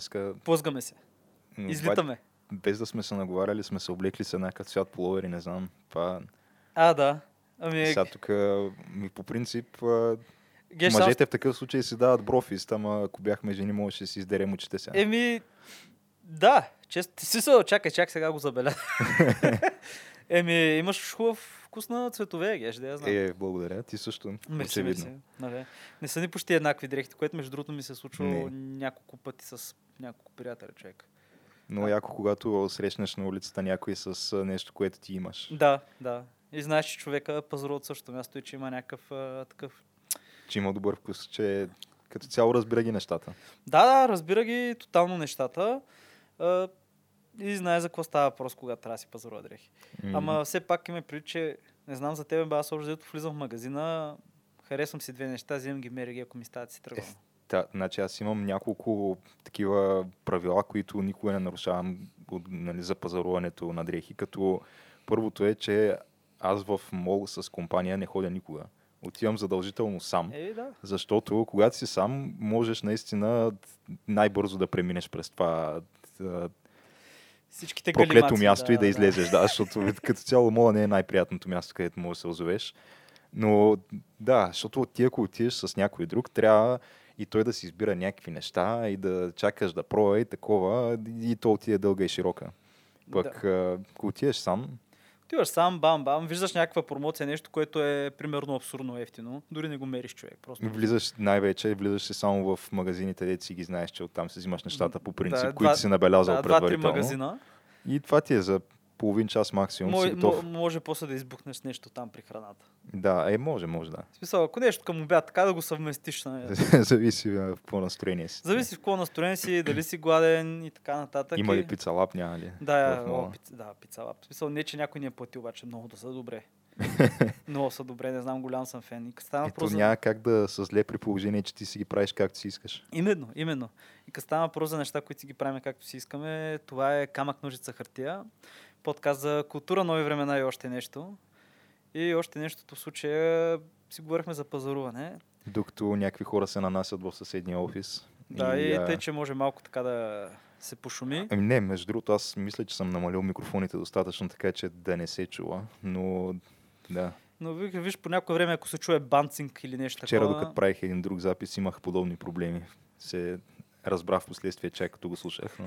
днеска... Плъзгаме се. Излитаме. Без да сме се наговаряли, сме се облекли с еднакъв цвят половери, не знам. Това... А, да. Ами, Сега тук, ми, по принцип, геш, мъжете в такъв случай си дават брофист, ама ако бяхме жени, можеше да си издерем очите сега. Еми, да, чест, си се, чакай, чакай, сега го забеля. Еми, имаш хубав вкус на цветове, геш, да я знам. Е, благодаря. Ти също, Мерси, очевидно. мерси. Нали. Не са ни почти еднакви дрехите, което между другото ми се е случвало Не. няколко пъти с няколко приятели, човек. Но яко, когато срещнеш на улицата някой с нещо, което ти имаш. Да, да. И знаеш, че човека пазарува от същото място и че има някакъв а, такъв... Че има добър вкус, че като цяло разбира ги нещата. Да, да, разбира ги тотално нещата. А, и знае за какво става въпрос, когато трябва да си пазарува дрехи. М. Ама все пак има предвид, че не знам за тебе, бе, аз общо взето влизам в магазина, харесвам си две неща, вземам ги, меря ги, ако ми стават си тръгвам. Да, значи аз имам няколко такива правила, които никога не нарушавам нали, за пазаруването на дрехи. Като първото е, че аз в мол с компания не ходя никога. Отивам задължително сам. Е, да. Защото когато си сам, можеш наистина най-бързо да преминеш през това Всичките проклето място и да излезеш. Да, защото като цяло мола не е най-приятното място, където можеш да се озовеш. Но да, защото ти ако отидеш с някой друг, трябва и той да си избира някакви неща и да чакаш да пробва и такова, и то отиде дълга и широка. Пък а, ако отидеш сам, Отиваш сам, бам, бам, виждаш някаква промоция, нещо, което е примерно абсурдно ефтино. Дори не го мериш човек. Просто. влизаш най-вече, влизаш си само в магазините, дето си ги знаеш, че оттам си взимаш нещата по принцип, Да, които два- си набелязал Да, два-три предварително. магазина. И това ти е за половин час максимум. Мой, си готов. мо- може после да избухнеш нещо там при храната. Да, е, може, може да. В смисъл, ако нещо към обяд, така да го съвместиш. Нали? Зависи в какво настроение си. Зависи в какво настроение си, дали си гладен и така нататък. Има ли пица лап, няма ли? Да, о, пица, да, пица лап. В смисъл, не, че някой ни е платил, обаче много да са добре. много са добре, не знам, голям съм фен. И става Ето въпрос за- няма как да са зле при положение, че ти си ги правиш както си искаш. Именно, именно. И като става въпрос за неща, които си ги правим както си искаме, това е камък, ножица, хартия. Подкаст за култура, нови времена и още нещо. И още нещото в случая си говорихме за пазаруване. Докато някакви хора се нанасят в съседния офис. Да, и, а, тъй, че може малко така да се пошуми. Ами не, между другото, аз мисля, че съм намалил микрофоните достатъчно, така че да не се чува. Но да, Но виж, виж по някое време, ако се чуе банцинг или нещо вчера такова... докато правих един друг запис, имах подобни проблеми. Се разбрах в последствие, чак като го слушах. Но...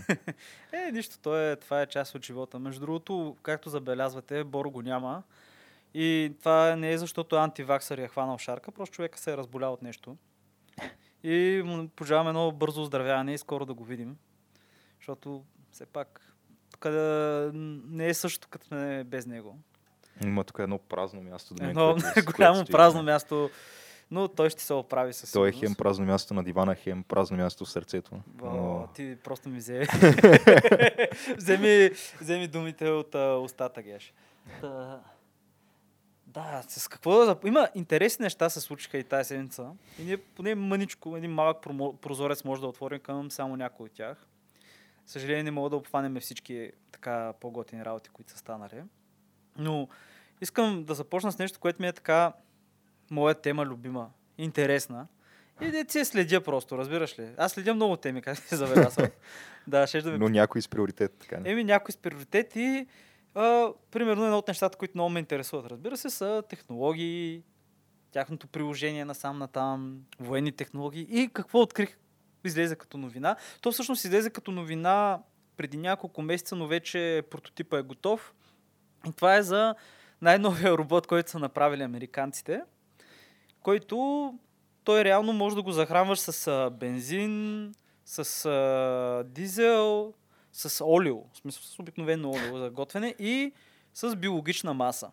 Е, нищо, то е, това е част от живота. Между другото, както забелязвате, Боро го няма. И това не е защото антиваксър е хванал шарка, просто човека се е разболял от нещо. И му пожелаваме едно бързо оздравяване и скоро да го видим. Защото все пак тук да не е също като сме без него. Има тук едно празно място. мен, Едно голямо празно място, но той ще се оправи със То е сигурност. хем празно място на дивана, хем празно място в сърцето. О, Но... ти просто ми взе. вземи, вземи думите от а, устата, Геш. Та... Да, с какво да... Има интересни неща се случиха и тази седмица. И ние поне мъничко, един малък прозорец може да отворим към само някой от тях. Съжаление не мога да обхванем всички така по-готини работи, които са станали. Но искам да започна с нещо, което ми е така моя тема любима, интересна. И да я следя просто, разбираш ли? Аз следя много теми, как се забелязвам. да, ще да ми Но някой с приоритет, така не? Еми някои с приоритети. А, примерно едно от нещата, които много ме интересуват, разбира се, са технологии, тяхното приложение на сам на там, военни технологии и какво открих излезе като новина. То всъщност излезе като новина преди няколко месеца, но вече прототипа е готов. И това е за най-новия робот, който са направили американците, който той реално може да го захранваш с а, бензин, с а, дизел, с олио, в смисъл с обикновено олио за готвене и с биологична маса.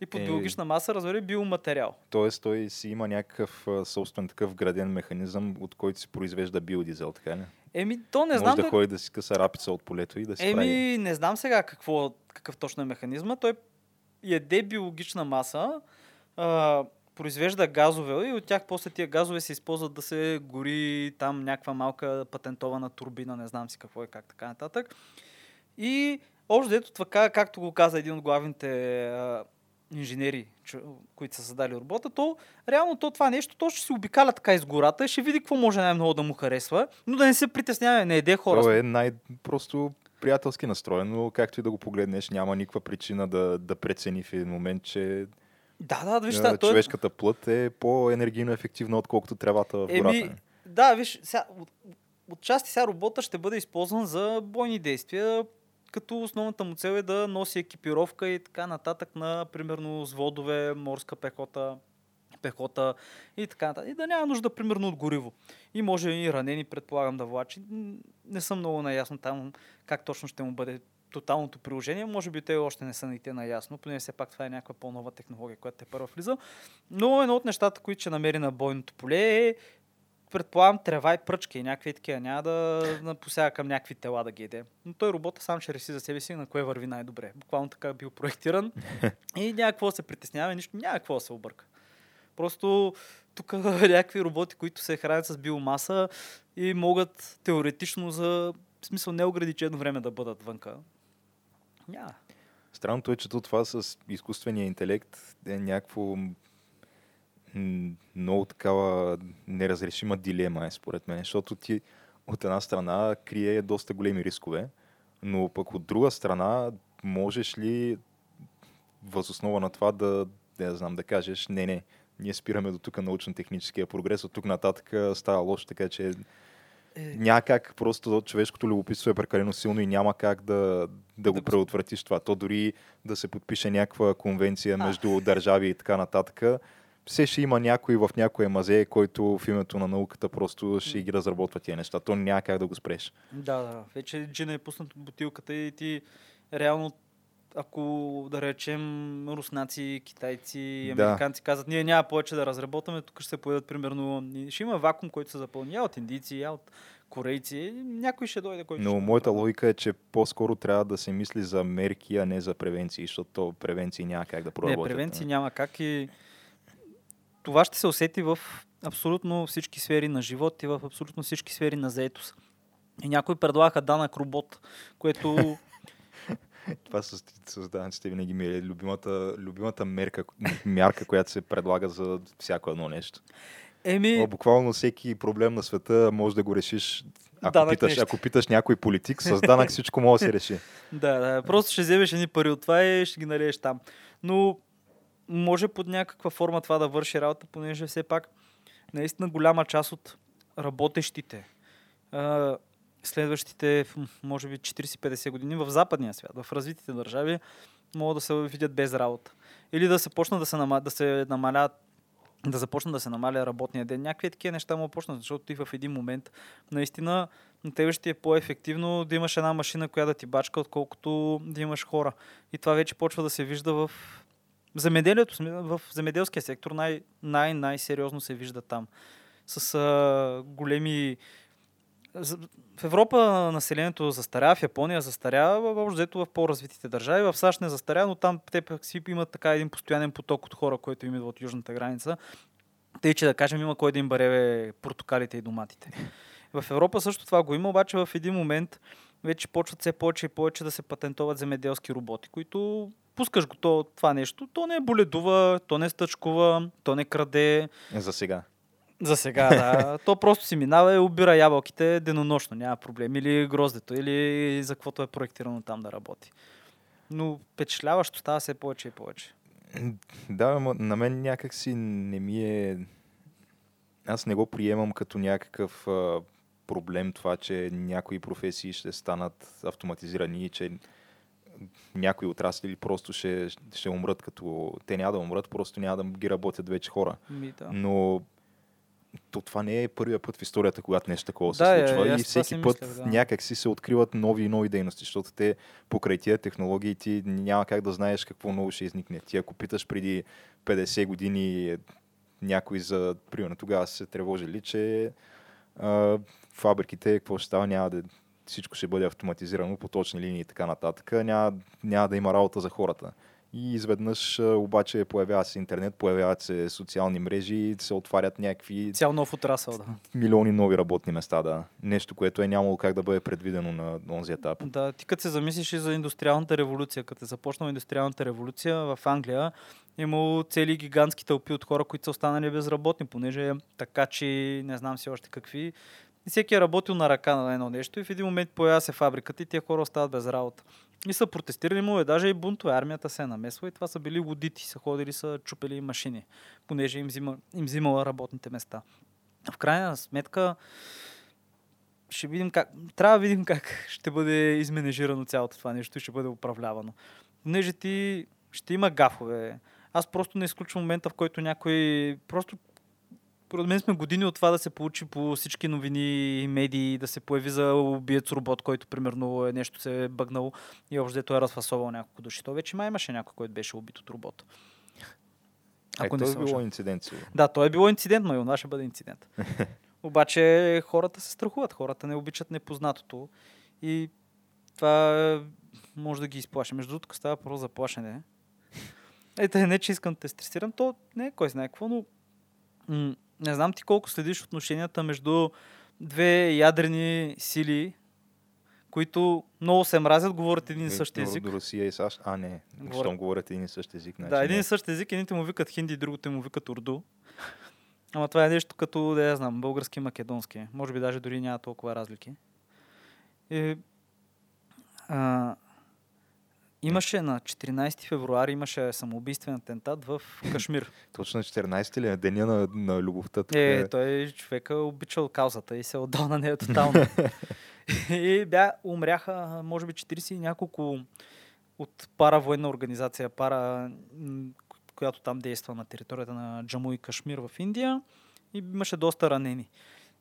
И под Е. биологична маса, разбери, биоматериал. Тоест той си има някакъв собствен такъв граден механизъм, от който си произвежда биодизел, така ли? Еми, то не Може знам да, да... ходи да си къса рапица от полето и да си прави. Еми, не знам сега какво, какъв точно е механизма. Той яде биологична маса, а, произвежда газове и от тях после тия газове се използват да се гори там някаква малка патентована турбина, не знам си какво е, как така нататък. И общо дето така, както го каза един от главните инженери, които са създали робота, то реално то това нещо, то ще се обикаля така из гората и ще види какво може най-много да му харесва, но да не се притеснява, не еде хора. То е най-просто приятелски настроен, но както и да го погледнеш, няма никаква причина да, да прецени в един момент, че Да, да, виж, а, сега, той е- човешката плът е по-енергийно ефективна, отколкото тревата в гората. Еми, да, виж, сега, от, от части сега робота ще бъде използван за бойни действия, като основната му цел е да носи екипировка и така нататък на, примерно, взводове, морска пехота, пехота и така нататък. И да няма нужда, примерно, от гориво. И може и ранени, предполагам, да влачи. Не съм много наясно там как точно ще му бъде тоталното приложение. Може би те още не са и те наясно, поне все пак това е някаква по-нова технология, която те първа влиза. Но едно от нещата, които ще намери на бойното поле е предполагам, трева и пръчки и някакви такива. Няма да, да посяга към някакви тела да ги еде. Но той робота сам ще реши за себе си на кое върви най-добре. Буквално така е бил проектиран и няма какво да се притеснява, нищо, няма какво да се обърка. Просто тук някакви роботи, които се хранят с биомаса и могат теоретично за в смисъл неограничено време да бъдат вънка. Няма. Странното е, че то това с изкуствения интелект е някакво много такава неразрешима дилема е според мен, защото ти от една страна крие доста големи рискове, но пък от друга страна можеш ли възоснова на това да, да знам, да кажеш, не, не, ние спираме до тук научно-техническия прогрес, от тук нататък става лошо, така че Е, няма как, просто човешкото любопитство е прекалено силно и няма как да, да го предотвратиш това. То дори да се подпише някаква конвенция А. между държави и така нататък, все ще има някой в някое мазе, който в името на науката просто ще ги разработва тия неща. То няма как да го спреш. Да, да. Вече джина е пуснат бутилката и ти реално ако да речем руснаци, китайци и Да. американци казват, ние няма повече да разработваме, тук ще се появят примерно, ще има вакуум, който се запълни от индийци, от корейци, някой ще дойде, който Но ще моята логика е, че по-скоро трябва да се мисли за мерки, а не за превенции, защото то превенции няма как да Не, проработят. превенции няма как и това ще се усети в абсолютно всички сфери на живот и в абсолютно всички сфери на заетост. И някои предлагаха данък робот, което Това с, с данъците винаги ми е любимата, любимата мерка, мярка, която се предлага за всяко едно нещо. Еми... О, буквално всеки проблем на света може да го решиш. Ако, Данък питаш, нещо. ако питаш някой политик, с данък всичко може да се реши. Да, да, просто ще вземеш едни пари от това и ще ги налиеш там. Но може под някаква форма това да върши работа, понеже все пак наистина голяма част от работещите а, следващите, може би 40-50 години в западния свят, в развитите държави, могат да се видят без работа. Или да се почнат да се, нама, да се намалят да започна да се намаля работния ден. Някакви такива неща му почнат, защото ти в един момент наистина на тебе ще е по-ефективно да имаш една машина, която да ти бачка, отколкото да имаш хора. И това вече почва да се вижда в земеделието, в земеделския сектор най- най- най-сериозно се вижда там. С а, големи... В Европа населението застарява, в Япония застарява, общо взето в по-развитите държави. В САЩ не застарява, но там те пък си имат така един постоянен поток от хора, който им идва от южната граница. Тъй, че да кажем, има кой да им баре портокалите и доматите. В Европа също това го има, обаче в един момент вече почват все повече и повече да се патентоват земеделски роботи, които пускаш го то, това нещо, то не боледува, то не стъчкува, то не краде. За сега. За сега, да. то просто си минава и обира ябълките денонощно, няма проблем. Или гроздето, или за каквото е проектирано там да работи. Но впечатляващо става все повече и повече. Да, ама на мен някак си не ми е... Аз не го приемам като някакъв а, проблем това, че някои професии ще станат автоматизирани и че някои отрасли просто ще, ще умрат като... Те няма да умрат, просто няма да ги работят вече хора. Ми, да. Но то това не е първия път в историята, когато нещо такова се Да, е, случва. и аз и всеки път мислех, да. някак си се откриват нови и нови дейности, защото те покрай тия технологии ти няма как да знаеш какво ново ще изникне. Ти ако питаш преди 50 години някой за, примерно тогава се тревожили, че а, фабриките, какво ще става, няма да всичко ще бъде автоматизирано по точни линии и така нататък. Няма, няма да има работа за хората. И изведнъж обаче появява се интернет, появяват се социални мрежи, се отварят някакви Цял нов отрасъл, да. милиони нови работни места, да. Нещо, което е нямало как да бъде предвидено на този етап. Да, ти като се замислиш и за индустриалната революция, като е започнала индустриалната революция в Англия, е имало цели гигантски тълпи от хора, които са останали безработни, понеже така, че не знам си още какви. И всеки е работил на ръка на едно нещо и в един момент появява се фабриката и тия хора остават без работа. И са протестирали му, е даже и бунтове, армията се е намесва и това са били лудити, са ходили, са чупели машини, понеже им, взима, им взимала работните места. В крайна сметка, ще видим как, трябва да видим как ще бъде изменежирано цялото това нещо и ще бъде управлявано. Понеже ти ще има гафове. Аз просто не изключвам момента, в който някой просто според мен сме години от това да се получи по всички новини медии, да се появи за убиец робот, който примерно е нещо се е бъгнал и общо той е разфасовал няколко души. То вече май имаше някой, който беше убит от робот. Ако е, не се е било лъжа. инцидент, сигурно. Да, той е било инцидент, но и това ще бъде инцидент. Обаче хората се страхуват, хората не обичат непознатото и това е, може да ги изплаши. Между другото, става просто за плашене. Ето, не, че искам да те стресирам, то не е кой знае какво, но м- не знам ти колко следиш отношенията между две ядрени сили, които много се мразят, говорят един и до- език. До Русия и САЩ. А, не. Говорят- Щом говорят един и същ език. Значи Да, един и същ език, едните му викат хинди, другите му викат урду. Ама това е нещо като, да я знам, български и македонски. Може би даже дори няма толкова разлики. И, а, имаше на 14 февруари имаше самоубийствен атентат в Кашмир. Точно 14 ли е деня на, на любовта? така Е, той човека обичал каузата и се е отдал на нея тотално. и бя, умряха, може би, 40 и няколко от паравоенна организация, пара, която там действа на територията на Джаму и Кашмир в Индия. И имаше доста ранени.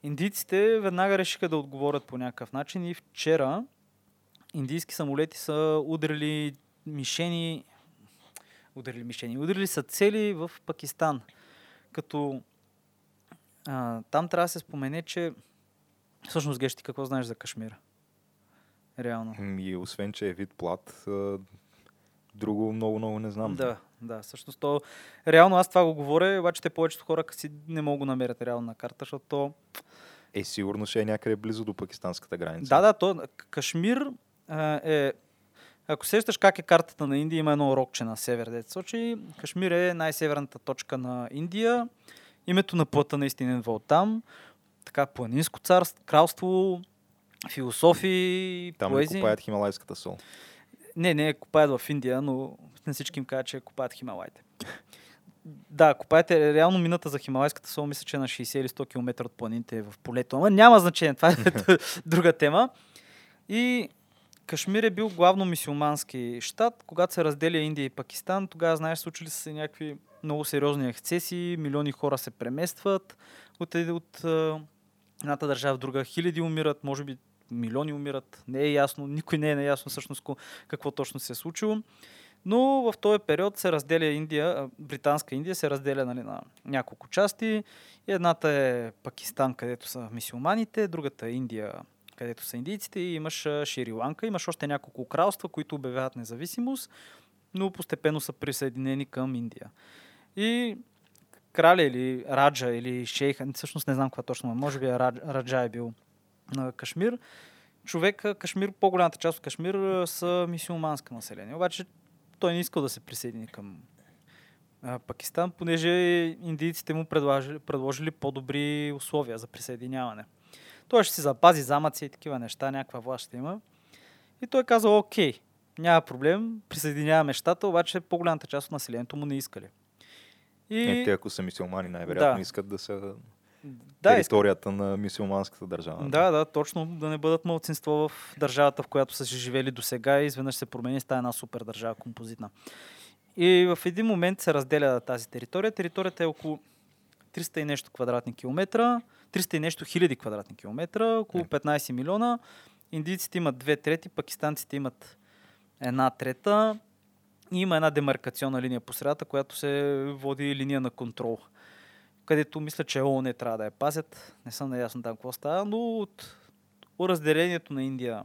Индийците веднага решиха да отговорят по някакъв начин и вчера индийски самолети са удрили мишени, удрили мишени, удрили са цели в Пакистан. Като а, там трябва да се спомене, че всъщност Геш, ти какво знаеш за Кашмир? Реално. И освен, че е вид плат, друго много, много не знам. Да, да, всъщност то... Реално аз това го говоря, обаче те повечето хора си не могат го намерят реално на карта, защото то... Е, сигурно ще е някъде близо до пакистанската граница. Да, да, то Кашмир е... Ако сещаш как е картата на Индия, има едно рокче на север, дете сочи. Кашмир е най-северната точка на Индия. Името на плътта наистина идва от там. Така, планинско царство, кралство, философии, Там поезии. копаят хималайската сол? Не, не, копаят в Индия, но на всички им кажа, че копаят Хималайте. Да, копаете реално мината за Хималайската сол, мисля, че е на 60 или 100 км от планините в полето. Ама няма значение, това е друга тема. И Кашмир е бил главно мисюлмански щат. Когато се разделя Индия и Пакистан, тогава, знаеш, случили са се някакви много сериозни ексцесии, милиони хора се преместват от, от а, едната държава в друга. Хиляди умират, може би милиони умират. Не е ясно, никой не е наясно всъщност какво точно се е случило. Но в този период се разделя Индия, британска Индия се разделя нали, на няколко части. Едната е Пакистан, където са мисиоманите, другата е Индия, където са индийците имаш Шри-Ланка. Имаш още няколко кралства, които обявяват независимост, но постепенно са присъединени към Индия. И краля или Раджа или шейха, всъщност не знам каква точно може би е Радж- Раджа е бил на Кашмир. Човек, Кашмир, по-голямата част от Кашмир са мисиоманско население. Обаче той не искал да се присъедини към Пакистан, понеже индийците му предложили, предложили по-добри условия за присъединяване. Той ще си запази замъци и такива неща, някаква власт ще има. И той казал, окей, няма проблем, присъединяваме щата, обаче по-голямата част от населението му не искали. И... Е, те, ако са мисиомани, най-вероятно Да. искат да са да, територията на мисиоманската държава. Да, да, точно да не бъдат мълцинство в държавата, в която са живели до сега и изведнъж се промени става една супер държава композитна. И в един момент се разделя тази територия. Територията е около 300 и нещо квадратни километра, 300 и нещо хиляди квадратни километра, около 15 милиона. Индийците имат две трети, пакистанците имат една трета. И има една демаркационна линия по средата, която се води линия на контрол където мисля, че ООН трябва да я пазят. Не съм наясно там какво става, но от разделението на Индия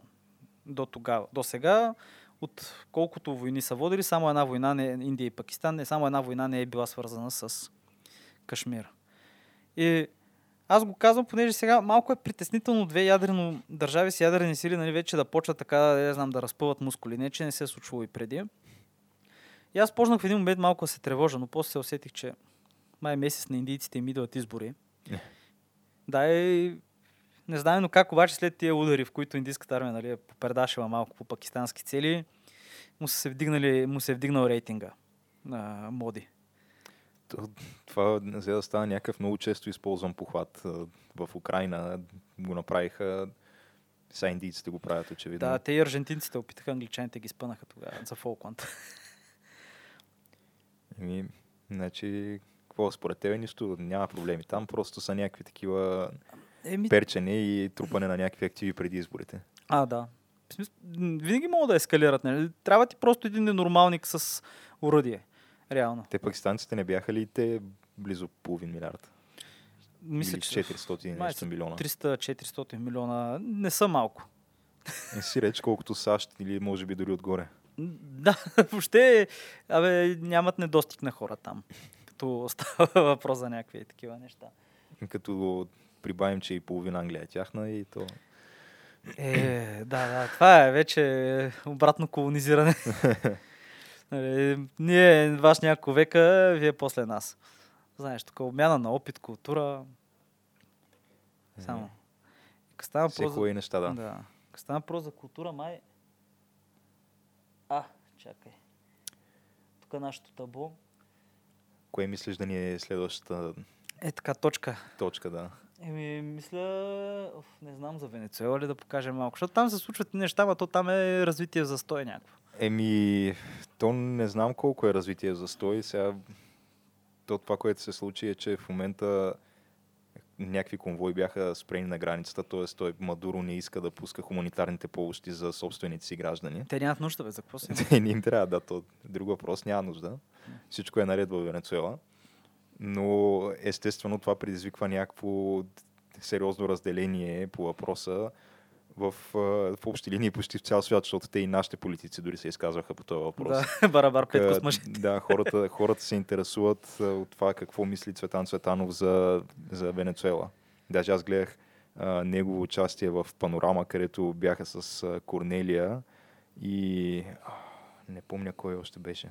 до тогава, до сега, от колкото войни са водили, само една война, не, Индия и Пакистан, не само една война не е била свързана с Кашмир. И аз го казвам, понеже сега малко е притеснително две ядрено държави с ядрени сили, нали, вече да почват така, да знам, да разпъват мускули. Не, че не се е случвало и преди. И аз почнах в един момент малко да се тревожа, но после се усетих, че май месец на индийците им идват избори. Не. Да, и не знам, но как обаче след тия удари, в които индийската армия нали, е попердашила малко по пакистански цели, му се, вдигнали, му се е вдигнал рейтинга на Моди. То- Това за да става някакъв много често използван похват. В Украина го направиха, сега индийците го правят очевидно. Да, те и аржентинците опитаха, англичаните ги спънаха тогава за Фолкланд. Еми, значи, какво според тебе нищо няма проблеми. Там просто са някакви такива Еми, перчене и трупане на някакви активи преди изборите. А, да. Винаги могат да ескалират. Нали? Трябва ти просто един ненормалник с уръдие. Реално. Те пакистанците не бяха ли те близо половин милиард? Мисля, Или че 400 и май нещо милиона. 300-400 милиона не са малко. Не си реч колкото САЩ или може би дори отгоре. Да, въобще, абе, нямат недостиг на хора там. Като става въпрос за някакви такива неща. Като прибавим, че и половина Англия е тяхна и то... Е, да, да, това е вече обратно колонизиране. Нали, Ние, ваш няколко века, вие после нас. Знаеш, тук обмяна на опит, култура. Само. Като Все въпрос за- неща, да. Да. Като въпрос за култура, май... А, чакай. Тук е нашето табло. Кое мислиш да ни е следващата Е така, точка. точка, да? Еми, мисля, оф, не знам за Венецуела ли да покажем малко, защото там се случват неща, но то там е развитие в застой някакво. Еми, то не знам колко е развитие за стой. Сега, то това, което се случи е, че в момента някакви конвои бяха спрени на границата, т.е. той Мадуро не иска да пуска хуманитарните помощи за собствените си граждани. Те нямат нужда, бе, за какво се? Те не им трябва, да, то друг въпрос, няма нужда. Всичко е наред в Венецуела. Но естествено това предизвиква някакво сериозно разделение по въпроса в, в общи линии почти в цял свят, защото те и нашите политици дори се изказваха по този въпрос. Да, барабар петко с мъжете. Да, хората, хората се интересуват от това какво мисли Цветан Цветанов за, за Венецуела. Даже аз гледах а, негово участие в Панорама, където бяха с а, Корнелия и а, не помня кой още беше.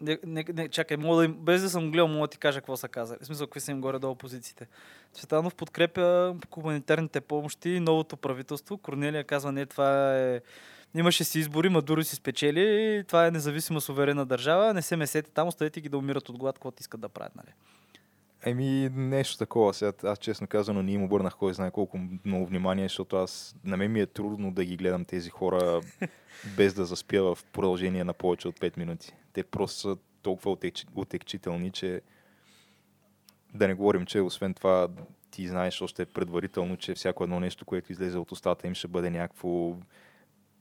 Не, не, не, чакай, мога да им, без да съм гледал, мога да ти кажа какво са казали. В смисъл, какви са им горе-долу позициите. Цветанов подкрепя хуманитарните помощи, новото правителство. Корнелия казва, не, това е... Имаше си избори, Мадуро си спечели, това е независима суверена държава, не се месете там, оставете ги да умират от глад, каквото искат да правят, нали? Еми, нещо такова. Сега, аз честно казано не им обърнах кой знае колко много внимание, защото аз, на мен ми е трудно да ги гледам тези хора без да заспя в продължение на повече от 5 минути. Те просто са толкова отекч... отекчителни, че да не говорим, че освен това ти знаеш още предварително, че всяко едно нещо, което излезе от устата им, ще бъде някакво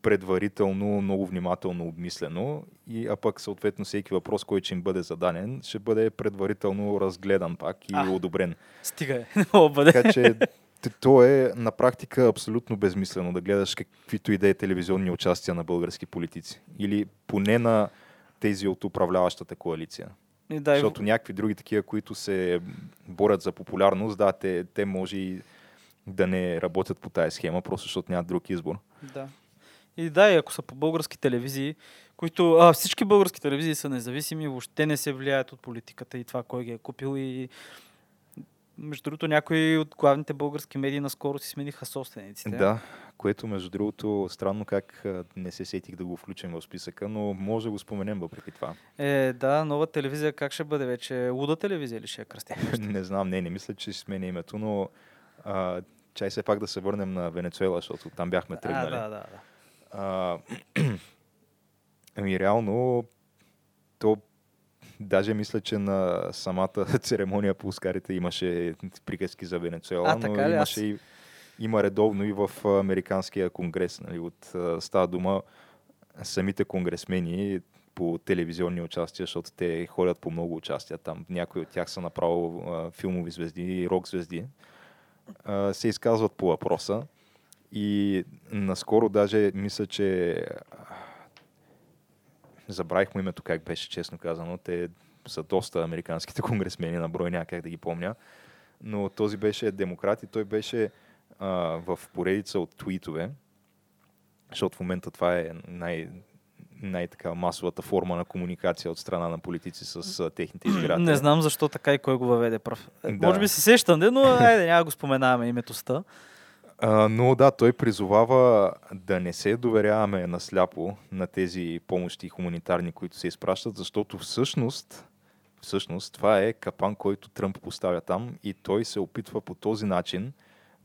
предварително, много внимателно обмислено, и, а пък съответно всеки въпрос, който им бъде зададен, ще бъде предварително разгледан пак и А. одобрен. Стига е, бъде. Така че то е на практика абсолютно безмислено да гледаш каквито и да е телевизионни участия на български политици. Или поне на тези от управляващата коалиция. И да, и- Защото някакви други такива, които се борят за популярност, да, те, те може и да не работят по тая схема, просто защото нямат друг избор. Да. И да, и ако са по български телевизии, които а, всички български телевизии са независими, въобще не се влияят от политиката и това кой ги е купил и между другото някои от главните български медии наскоро си смениха собствениците. Да, което между другото странно как а, не се сетих да го включим в списъка, но може да го споменем въпреки това. Е, да, нова телевизия как ще бъде вече? Луда телевизия ли ще я кръсти? не знам, не, не мисля, че ще сменя името, но а, чай все пак да се върнем на Венецуела, защото там бяхме а, тръгнали. да, да, да. А, ами реално, то даже мисля, че на самата церемония по Оскарите имаше приказки за Венецуела, А, но имаше Аз- и, има редовно и в Американския конгрес. Нали, от става дума самите конгресмени по телевизионни участия, защото те ходят по много участия там. Някои от тях са направо а, филмови звезди, рок звезди. А, се изказват по въпроса. И наскоро даже мисля, че забравих му името как беше, честно казано. Те са доста американските конгресмени на брой, някак да ги помня. Но този беше демократ и той беше а, в поредица от твитове, защото в момента това е най- най-така масовата форма на комуникация от страна на политици с а, техните избиратели. Не знам защо така и кой го въведе прав. Да. Може би се сещам, но айде, няма го споменаваме името ста. А, но да, той призовава да не се доверяваме насляпо на тези помощи хуманитарни, които се изпращат, защото всъщност, всъщност това е капан, който Тръмп поставя там и той се опитва по този начин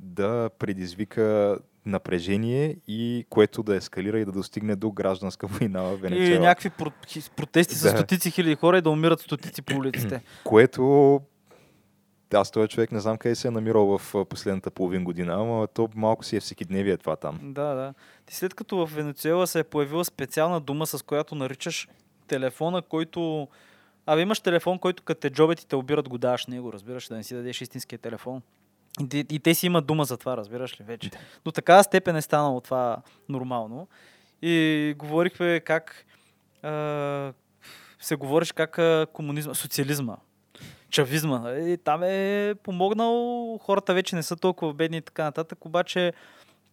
да предизвика напрежение и което да ескалира и да достигне до гражданска война в И Венецуела. някакви про- хи- протести с стотици хиляди хора и да умират стотици по улиците. Което аз този човек не знам къде се е намирал в последната половин година, ама то малко си е всекидневие това там. Да, да. Ти след като в Венецуела се е появила специална дума, с която наричаш телефона, който... Абе, имаш телефон, който като те джобят и те обират, го даваш него, разбираш, да не си дадеш истинския телефон. И, и те си имат дума за това, разбираш ли вече. До такава степен е станало това нормално. И говорихме как а, се говориш как а, комунизма, социализма, чавизма. И там е помогнал, хората вече не са толкова бедни и така нататък, обаче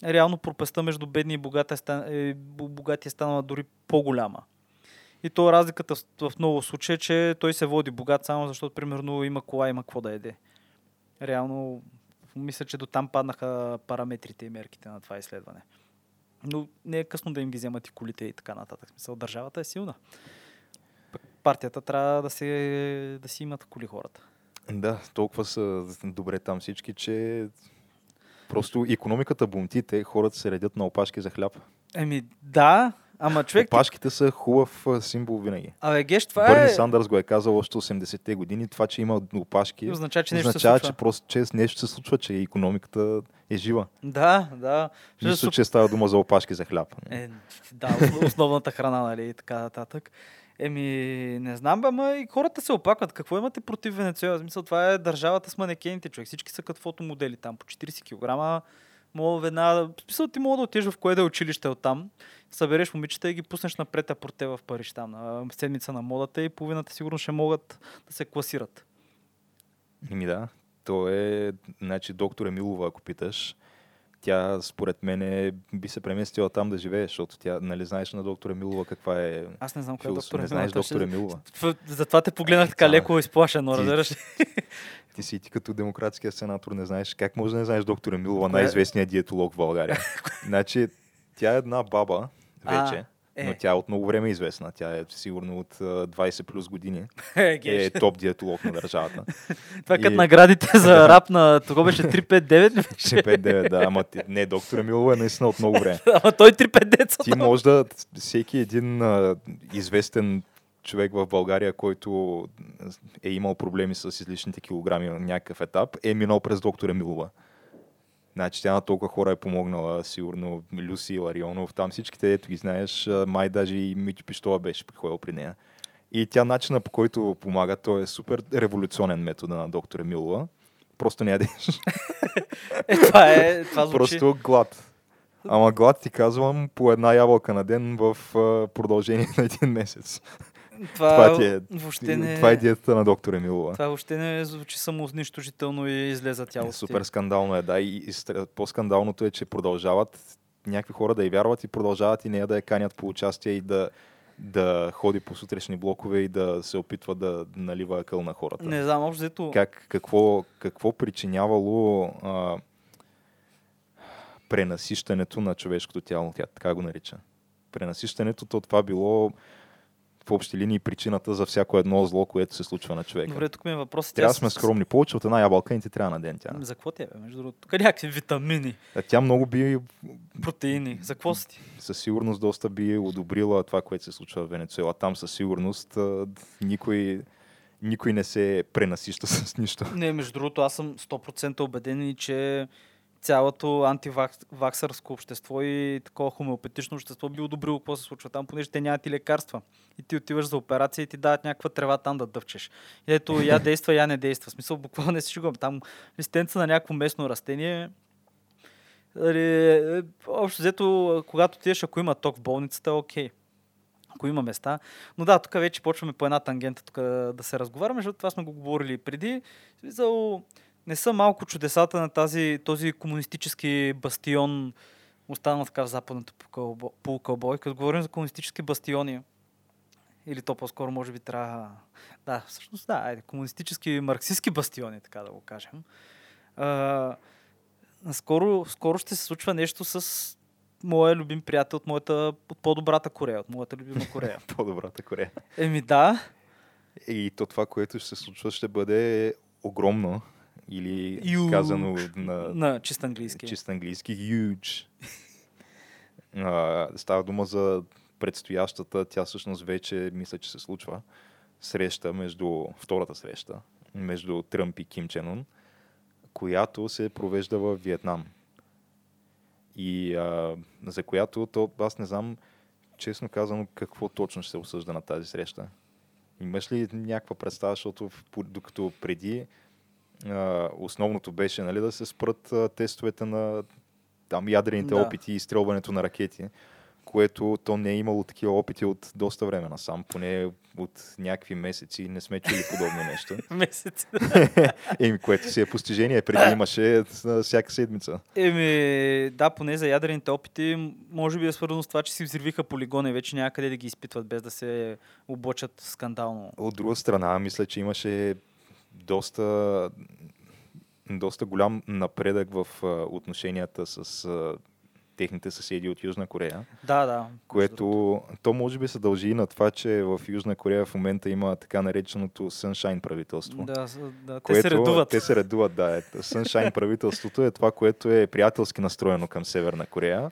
реално пропаста между бедни и богати е, стан... е, бо- богати е станала дори по-голяма. И то разликата в, много случаи е, че той се води богат само защото, примерно, има кола, има какво да еде. Реално, мисля, че до там паднаха параметрите и мерките на това изследване. Но не е късно да им ги вземат и колите и така нататък. Смисъл, държавата е силна. Партията трябва да, се, да си имат коли хората. Да, толкова са добре там всички, че просто економиката бунти, те хората се редят на опашки за хляб. Еми, да, ама човек... Опашките са хубав символ винаги. Абе, геш, това Бърни е... Сандърс го е казал още 80-те години. Това, че има опашки, Означава, че нещо се означава, че просто че нещо се случва, че економиката е жива. Да, да. Суп- че става дума за опашки за хляб. Е, да, ос- основната храна, нали, и така нататък. Еми, не знам, бе, ама и хората се опакват. Какво имате против Венецуела? Смисъл, това е държавата с манекените, човек. Всички са като фотомодели там, по 40 кг. Мога веднага... Смисъл, ти мога да отидеш в кое да е училище от там, събереш момичета и ги пуснеш на прета порте в Париж там, на седмица на модата и половината сигурно ще могат да се класират. Еми да, то е, значи доктор Емилова, ако питаш, тя според мен е, би се преместила там да живее, защото тя, нали знаеш на доктор Емилова каква е Аз не знам кой е философ- доктор Не знаеш той ще- доктор Емилова. Тв- Затова те погледнах така леко изплашено, разбираш? Ти си ти като демократския сенатор не знаеш как може да не знаеш доктор Емилова, Коя е? най-известният диетолог в България. значи, тя е една баба вече, е. но тя е от много време известна. Тя е сигурно от а, 20 плюс години. Е. Е топ диетолог на държавата. Това И- като наградите за рап на... Това беше 359 ли беше? 5-9, да. Ама не, доктор Емилова е наистина от много време. Ама той 359 Ти може да, всеки един а, известен човек в България, който е имал проблеми с излишните килограми на някакъв етап, е минал през доктор Емилова. Значи тя на толкова хора е помогнала, сигурно Люси Ларионов, там всичките, ето ги знаеш, май даже и Мити Пиштова беше приходил при нея. И тя начина по който помага, той е супер революционен метод на доктор Емилова. Просто не ядеш. Е, това е... Това звучи... Просто глад. Ама глад ти казвам по една ябълка на ден в продължение на един месец. Това, това ти е- Въобще не... Това е диетата на доктор Емилова. Това въобще не звучи самоунищожително и излеза Е, тялото супер скандално е, да. И, и по-скандалното е, че продължават някакви хора да й вярват и продължават и нея да я канят по участие и да, да ходи по сутрешни блокове и да се опитва да налива акъл на хората. Не знам, общо взето... как, какво, какво причинявало а, пренасищането на човешкото тяло, тя така го нарича. Пренасищането, то това било в общи линии причината за всяко едно зло, което се случва на човека. Добре, тук ми е въпросът. Трябва да сме скромни. Повече от една ябълка не ти трябва на ден тя. За какво ти е, между другото? Тук е някакви витамини, А Тя много би, протеини. За какво си ти? със сигурност, доста би одобрила това, което се случва в Венецуела. Там със сигурност никой, никой не се пренасища с нищо. Не, между другото, аз съм 100% убеден че цялото антиваксърско общество и такова хомеопатично общество би одобрило какво се случва там, понеже те нямат и лекарства. И ти отиваш за операция и ти дават някаква трева там да дъвчеш. И ето я действа, я не действа. В смисъл, буквално не си шегувам. Там листенца на някакво местно растение. Е, Общо взето, когато отидеш, ако има ток в болницата, окей. ако има места. Но да, тук вече почваме по една тангента тук да се разговаряме, защото това сме го говорили преди. Смисъл, не са малко чудесата на тази, този комунистически бастион, останал така в западната полукълбо- полукълбой. Като говорим за комунистически бастиони, или то по-скоро може би трябва... Да, всъщност да, айде, комунистически, марксистски бастиони, така да го кажем. А, скоро, скоро ще се случва нещо с моя любим приятел от моята, от по-добрата Корея, от моята любима Корея. По-добрата Корея. Еми да, И то това, което ще се случва, ще бъде огромно. Или Huge. казано на на чист английски. чист английски huge. А, става дума за предстоящата, тя всъщност вече мисля, че се случва, среща между, втората среща, между Тръмп и Ким Чен Ун, която се провежда в Виетнам. И а, за която то, аз не знам, честно казано, какво точно ще се обсъжда на тази среща. Имаш ли някаква представа, защото докато преди а, основното беше нали, да се спрат а, тестовете на там ядрените Да. опити и изстрелването на ракети, което то не е имало такива опити от доста време насам, поне от някакви месеци не сме чули подобно нещо. Месец. Еми, което си е постижение, преди имаше всяка седмица. Еми, да, поне за ядрените опити, може би е свързано с това, че си взривиха полигона и вече някъде да ги изпитват без да се облъчат скандално. От друга страна, мисля, че имаше доста, доста голям напредък в отношенията с техните съседи от Южна Корея, Да, да. което то може би се дължи и на това, че в Южна Корея в момента има така нареченото Sunshine правителство. Да, да те което, се редуват. Те се редуват, да. Ето, Sunshine правителството е това, което е приятелски настроено към Северна Корея.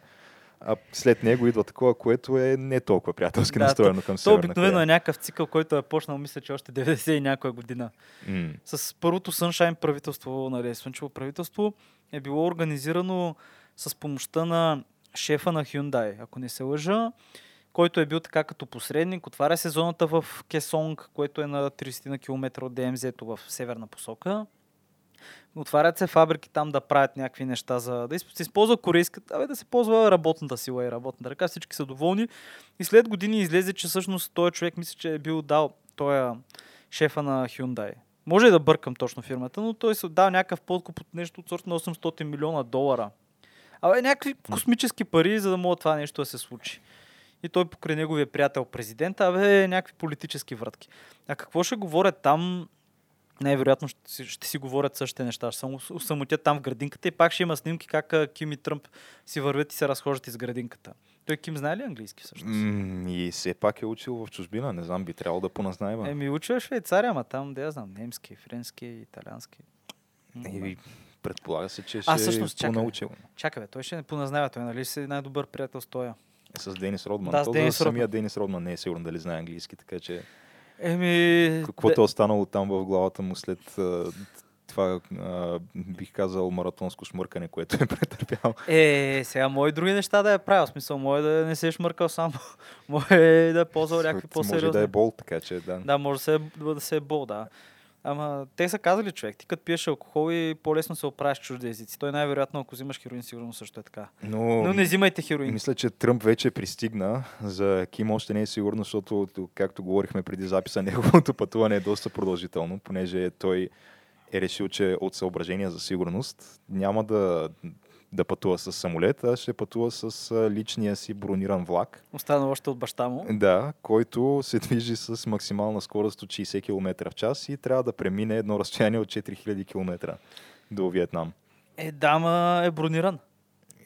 А след него идва такова, което е не толкова приятелски Да, настроено към То Северна обикновено е някакъв цикъл, който е почнал, мисля, че още 90 и някоя година. М. С първото Sunshine правителство, нали, Слънчево правителство, е било организирано с помощта на шефа на Hyundai, ако не се лъжа, който е бил така като посредник. Отваря се зоната в Кесонг, което е на 30 на километра от ДМЗ-то в северна посока. Отварят се фабрики там да правят някакви неща, за да се използва корейската, абе да се ползва работната сила и работната ръка. Всички са доволни. И след години излезе, че всъщност този човек мисля, че е бил дал той шефа на Hyundai. Може и да бъркам точно фирмата, но той се дал някакъв подкуп от нещо от сорта на 800 милиона долара. Абе, някакви космически пари, за да мога това нещо да се случи. И той покрай неговия приятел президента, абе, някакви политически вратки. А какво ще говорят там? Най-вероятно ще, си- ще си говорят същите неща. Ще се самотят там в градинката и пак ще има снимки как Ким и Тръмп си вървят и се разхождат из градинката. Той Ким знае ли английски всъщност? М, И все пак е учил в чужбина. Не знам, би трябвало да поназнае. Еми, учил е Швейцария, ама там, да я знам, немски, френски, италиански. М, И предполага се, че А, ще всъщност, е чакай. понаучил. Чакай, бе, той ще не поназнава, той нали си най-добър приятел с тоя. С Денис Родман. Да, с Денис за самия Родман. Денис Родман не е сигурно дали знае английски, така че Еми... каквото е останало там в главата му след това, а, бих казал, маратонско шмъркане, което е претърпял. Е, сега мои други неща да е правил. Смисъл, може да не се е шмъркал само. може да е ползвал някакви Може по-сериозни. да е бол, така че да. Да, може да се, е- да се е бол, да. Ама те са казали човек, ти като пиеш алкохол и по-лесно се оправиш чужди езици. Той най-вероятно, ако взимаш хероин, сигурно също е така. Но, Но не взимайте хероин. Мисля, че Тръмп вече пристигна. За Ким още не е сигурно, защото, както говорихме преди записа, неговото пътуване е доста продължително, понеже той е решил, че от съображения за сигурност няма да, да пътува с самолет, а ще пътува с личния си брониран влак. Останал още от баща му. Да, който се движи с максимална скорост от 60 км в час и трябва да премине едно разстояние от 4000 км до Виетнам. Е, дама е брониран.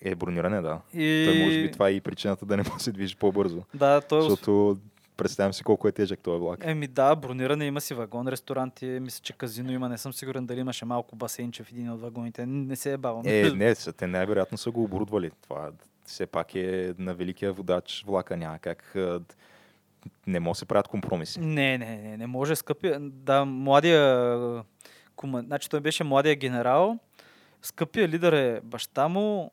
Е брониране, да. И... Той може би това е и причината да не може да се движи по-бързо. Да, той е... Защото представям си колко е тежък този влак. Еми да, брониране има си вагон, ресторанти, мисля, че казино има. Не съм сигурен дали имаше малко басейнче в един от вагоните. Не се е бавал. Е, не, те най-вероятно са го оборудвали. Това все пак е на великия водач влака. Няма как... а, Не може да се правят компромиси. Не, не, не, не може скъпи. Да, младия кома... Значи той беше младия генерал. Скъпия лидер е баща му.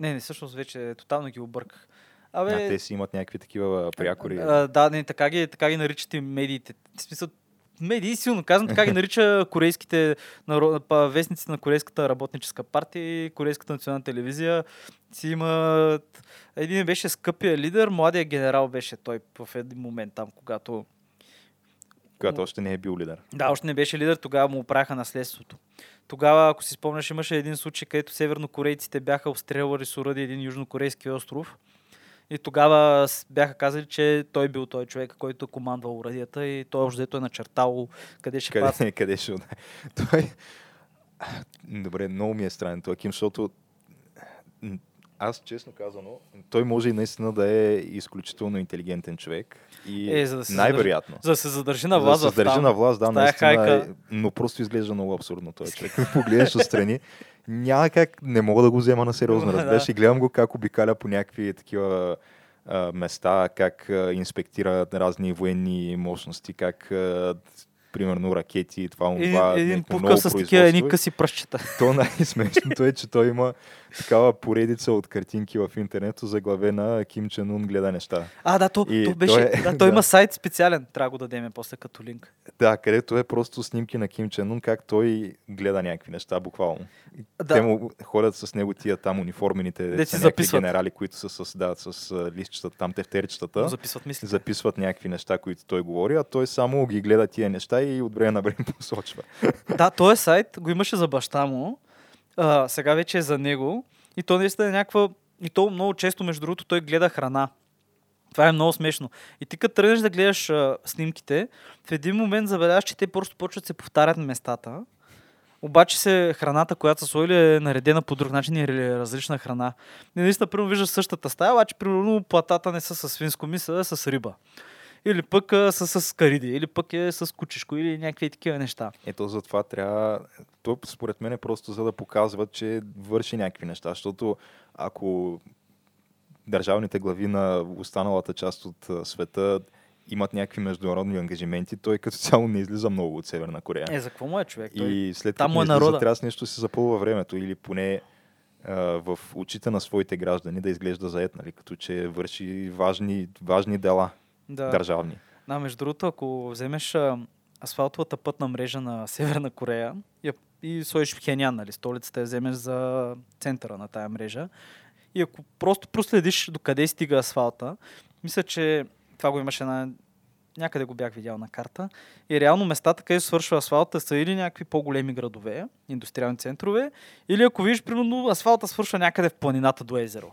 Не, не, всъщност вече тотално ги обърках. Абе, А, те си имат някакви такива прякори. а, да, не, така ги, така ги наричат и медиите. В смисъл, медии, силно казвам, така ги нарича корейските вестниците на Корейската работническа партия и Корейската национална телевизия. Си имат... Един беше скъпия лидер, младия генерал беше той в един момент там, когато... Когато още не е бил лидер. Да, още не беше лидер, тогава му оправяха наследството. Тогава, ако си спомняш, имаше един случай, където севернокорейците бяха обстрелвали с уради един южнокорейски остров. И тогава бяха казали, че той бил той човек, който командвал урадията и той още е начертал къде ще. Къде, къде ще. Той... Добре, много ми е странен този Ким, защото аз честно казано, той може и наистина да е изключително интелигентен човек. И Е, за да най-вероятно. За да се задържи на За власт да в се държи там. на власт, да, наистина, хайка. е, но просто изглежда много абсурдно този човек. Погледнеш отстрани, няма как, не мога да го взема на сериозно, разбираш, и гледам го как обикаля по някакви такива а, места, как а, инспектира разни военни мощности, как а, примерно ракети, това, Един, това, един ново с такива едни къси пръщчета. То най-смешното е, че той има такава поредица от картинки в интернето за главе на Ким Чен Ун гледа неща. А, да, то, И то беше. той е- да, той има сайт специален. Трябва да го дадем после като линк. Да, където е просто снимки на Ким Чен Ун, как той гледа някакви неща, буквално. Да. Те му ходят с него тия там униформените Де си някакви генерали, които са с, да, с а, листчета, там тефтерчетата. записват мисли. Записват някакви неща, които той говори, а той само ги гледа тия неща и от време на време посочва. Да, този сайт го имаше за баща му. А, сега вече е за него. И то наистина е някаква... И то много често, между другото, той гледа храна. Това е много смешно. И ти като тръгнеш да гледаш а, снимките, в един момент забелязваш, че те просто почват се повтарят местата. Обаче се храната, която са сложили е наредена по друг начин и е различна храна. И наистина, примерно, виждаш същата стая, обаче, примерно, платата не са с свинско миса, а с риба. Или пък а, са с кариди, или пък е с кучешко, или някакви такива неща. Ето затова трябва... То според мен е просто за да показват, че върши някакви неща, защото ако държавните глави на останалата част от света имат някакви международни ангажименти, той като цяло не излиза много от Северна Корея. Е, за какво му е човек? Той... И след там като е излиза, трябва с нещо се запълва времето или поне а, в очите на своите граждани да изглежда заед, нали, като че върши важни, важни дела да. държавни. да, между другото, ако вземеш асфалтовата пътна мрежа на Северна Корея и, и сложиш Пхенян, нали, столицата я вземеш за центъра на тая мрежа, и ако просто проследиш докъде стига асфалта, мисля, че това го имаше на някъде го бях видял на карта. И реално местата, където свършва асфалта, са или някакви по-големи градове, индустриални центрове, или ако видиш, примерно, асфалта свършва някъде в планината до езеро.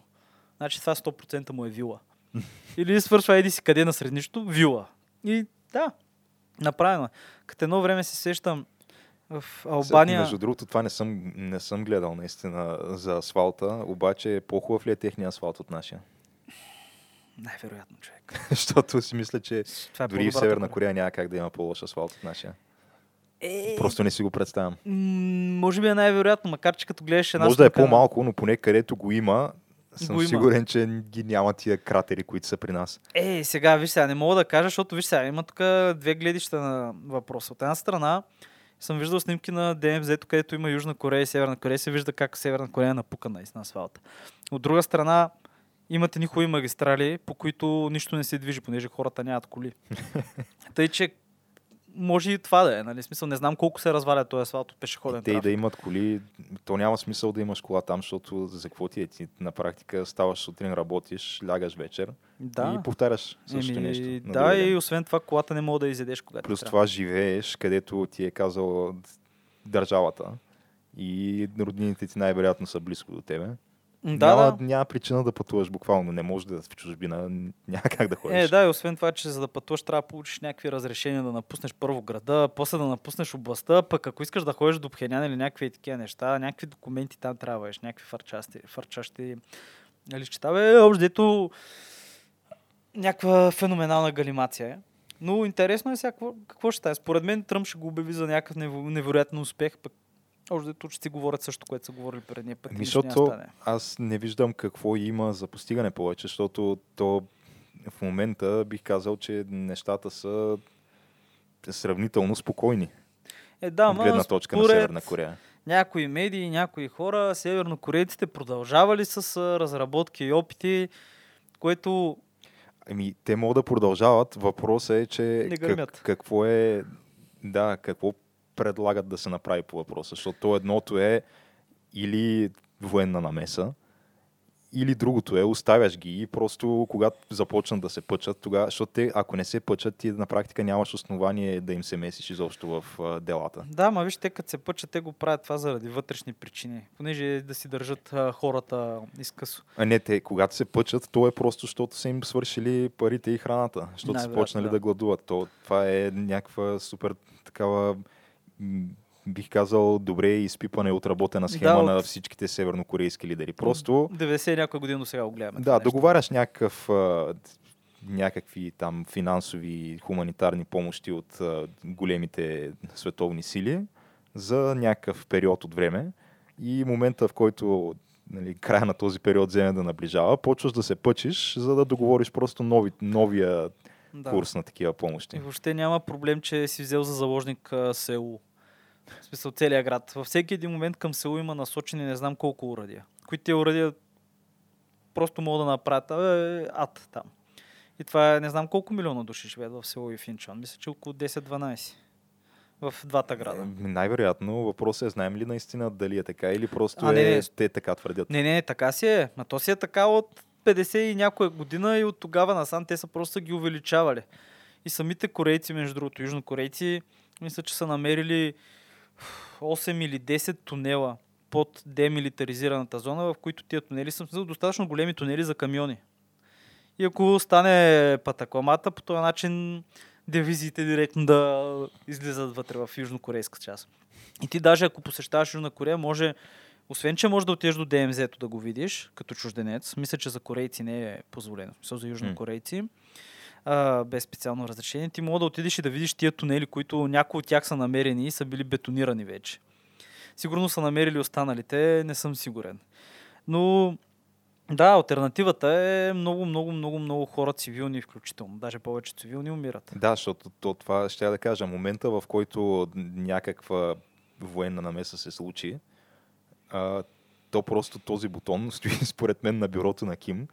Значи това 100% му е вила. Или свършва еди си къде на среднището, вила. И да, направено. е. Като едно време се сещам в Албания. Между другото, това не съм, не съм гледал наистина за асфалта, обаче по-хубав ли е техния асфалт от нашия? Най-вероятно, човек. Защото си мисля, че Това е дори в Северна Корея. Няма как да има по-лош асфалт от нашия. Е, Просто не си го представям. м, може би е най-вероятно, макар че като гледаш една Може да е по-малко, но поне където го има, съм Го има. сигурен, че ги няма тия кратери, които са при нас. Е, сега, виж сега, не мога да кажа, защото виж сега, има тук две гледища на въпроса. От една страна, съм виждал снимки на ДМЗ, където има Южна Корея и Северна Корея, се вижда как Северна Корея е напукана на асфалта. От друга страна, имате ни хубави магистрали, по които нищо не се движи, понеже хората нямат коли. Тъй, че може и това да е, нали? Смисъл, не знам колко се разваля този асфалт от пешеходен Те и да трафик. имат коли, то няма смисъл да имаш кола там, защото за какво ти е? Ти на практика ставаш сутрин, работиш, лягаш вечер Да. и повтаряш същото Еми, нещо. да, и освен това, колата не мога да изядеш когато Плюс това живееш, където ти е казал държавата и роднините ти най-вероятно са близко до тебе. Да, няма, да. няма причина да пътуваш буквално. Не можеш да в чужбина, няма как да ходиш. Е, да, и освен това, че за да пътуваш, трябва да получиш някакви разрешения да напуснеш първо града, после да напуснеш областта, пък ако искаш да ходиш до Пхенян или някакви такива неща, някакви документи там трябва, да имаш, някакви фарчасти, фарчащи лищета. Бе, общо дето някаква феноменална галимация е. Но интересно е сега какво, какво ще стане. Според мен Тръмп ще го обяви за някакъв невероятен успех, пък общо дето ще си говорят също, което са говорили предния път. и Ми, нищо няма защото аз не виждам какво има за постигане повече, защото то в момента бих казал, че нещата са сравнително спокойни Е, да, от гледна точка на според- Северна Корея. някои медии, някои хора, севернокорейците продължавали с разработки и опити, което Ами, те могат да продължават. Въпросът е, че Не гърмят. какво е да, какво предлагат да се направи по въпроса, защото то едното е или военна намеса, или другото е, оставяш ги и просто когато започнат да се пъчат, тогава, защото те, ако не се пъчат, ти на практика нямаш основание да им се месиш изобщо в а, делата. Да, ма виж, те като се пъчат, те го правят това заради вътрешни причини. Понеже да си държат а, хората изкъсо. А не, те, когато се пъчат, то е просто, защото са им свършили парите и храната, защото са почнали да. да. гладуват. То, това е някаква супер такава бих казал, добре изпипана и отработена схема Да, от- на всичките севернокорейски лидери. Просто 90 и някоя година до сега го гледаме. Да, договаряш някакъв, някакви там финансови, хуманитарни помощи от а, големите световни сили за някакъв период от време и момента, в който нали, края на този период вземе да наближава, почваш да се пъчиш, за да договориш просто нови, новия Да. курс на такива И помощи. въобще няма проблем, че си взел за заложник а, Сеул. В смисъл целият град. Във всеки един момент към Сеул има насочени не знам колко уръдия. Които те уръдия просто могат да направят абе, ад там. И това е не знам колко милиона души живеят в Сеул и в Инчон. Мисля, че около 10-12. В двата града. Е, Най-вероятно въпросът е, знаем ли наистина дали е така или просто А, не, е, не. те така твърдят. Не, не, така си е. Ма то си е така от 50 и някоя година и от тогава насам те са просто ги увеличавали. И самите корейци, между другото, южнокорейци, мисля, че са намерили 8 или 10 тунела под демилитаризираната зона, в които тия тунели са достатъчно големи тунели за камиони. И ако стане патакламата, по този начин дивизиите директно да излизат вътре в южнокорейска част. И ти даже ако посещаваш Южна Корея, може, освен че може да отидеш до ДМЗ-то да го видиш, като чужденец, мисля, че за корейци не е позволено, в смисъл за южнокорейци, а, без специално разрешение, ти мога да отидеш и да видиш тия тунели, които някои от тях са намерени и са били бетонирани вече. Сигурно са намерили останалите, не съм сигурен. Но да, альтернативата е много, много, много, много хора цивилни, включително. Даже повече цивилни умират. Да, защото то, това ще я да кажа. Момента, в който някаква военна намеса се случи, а, то просто този бутон стои според мен на бюрото на Ким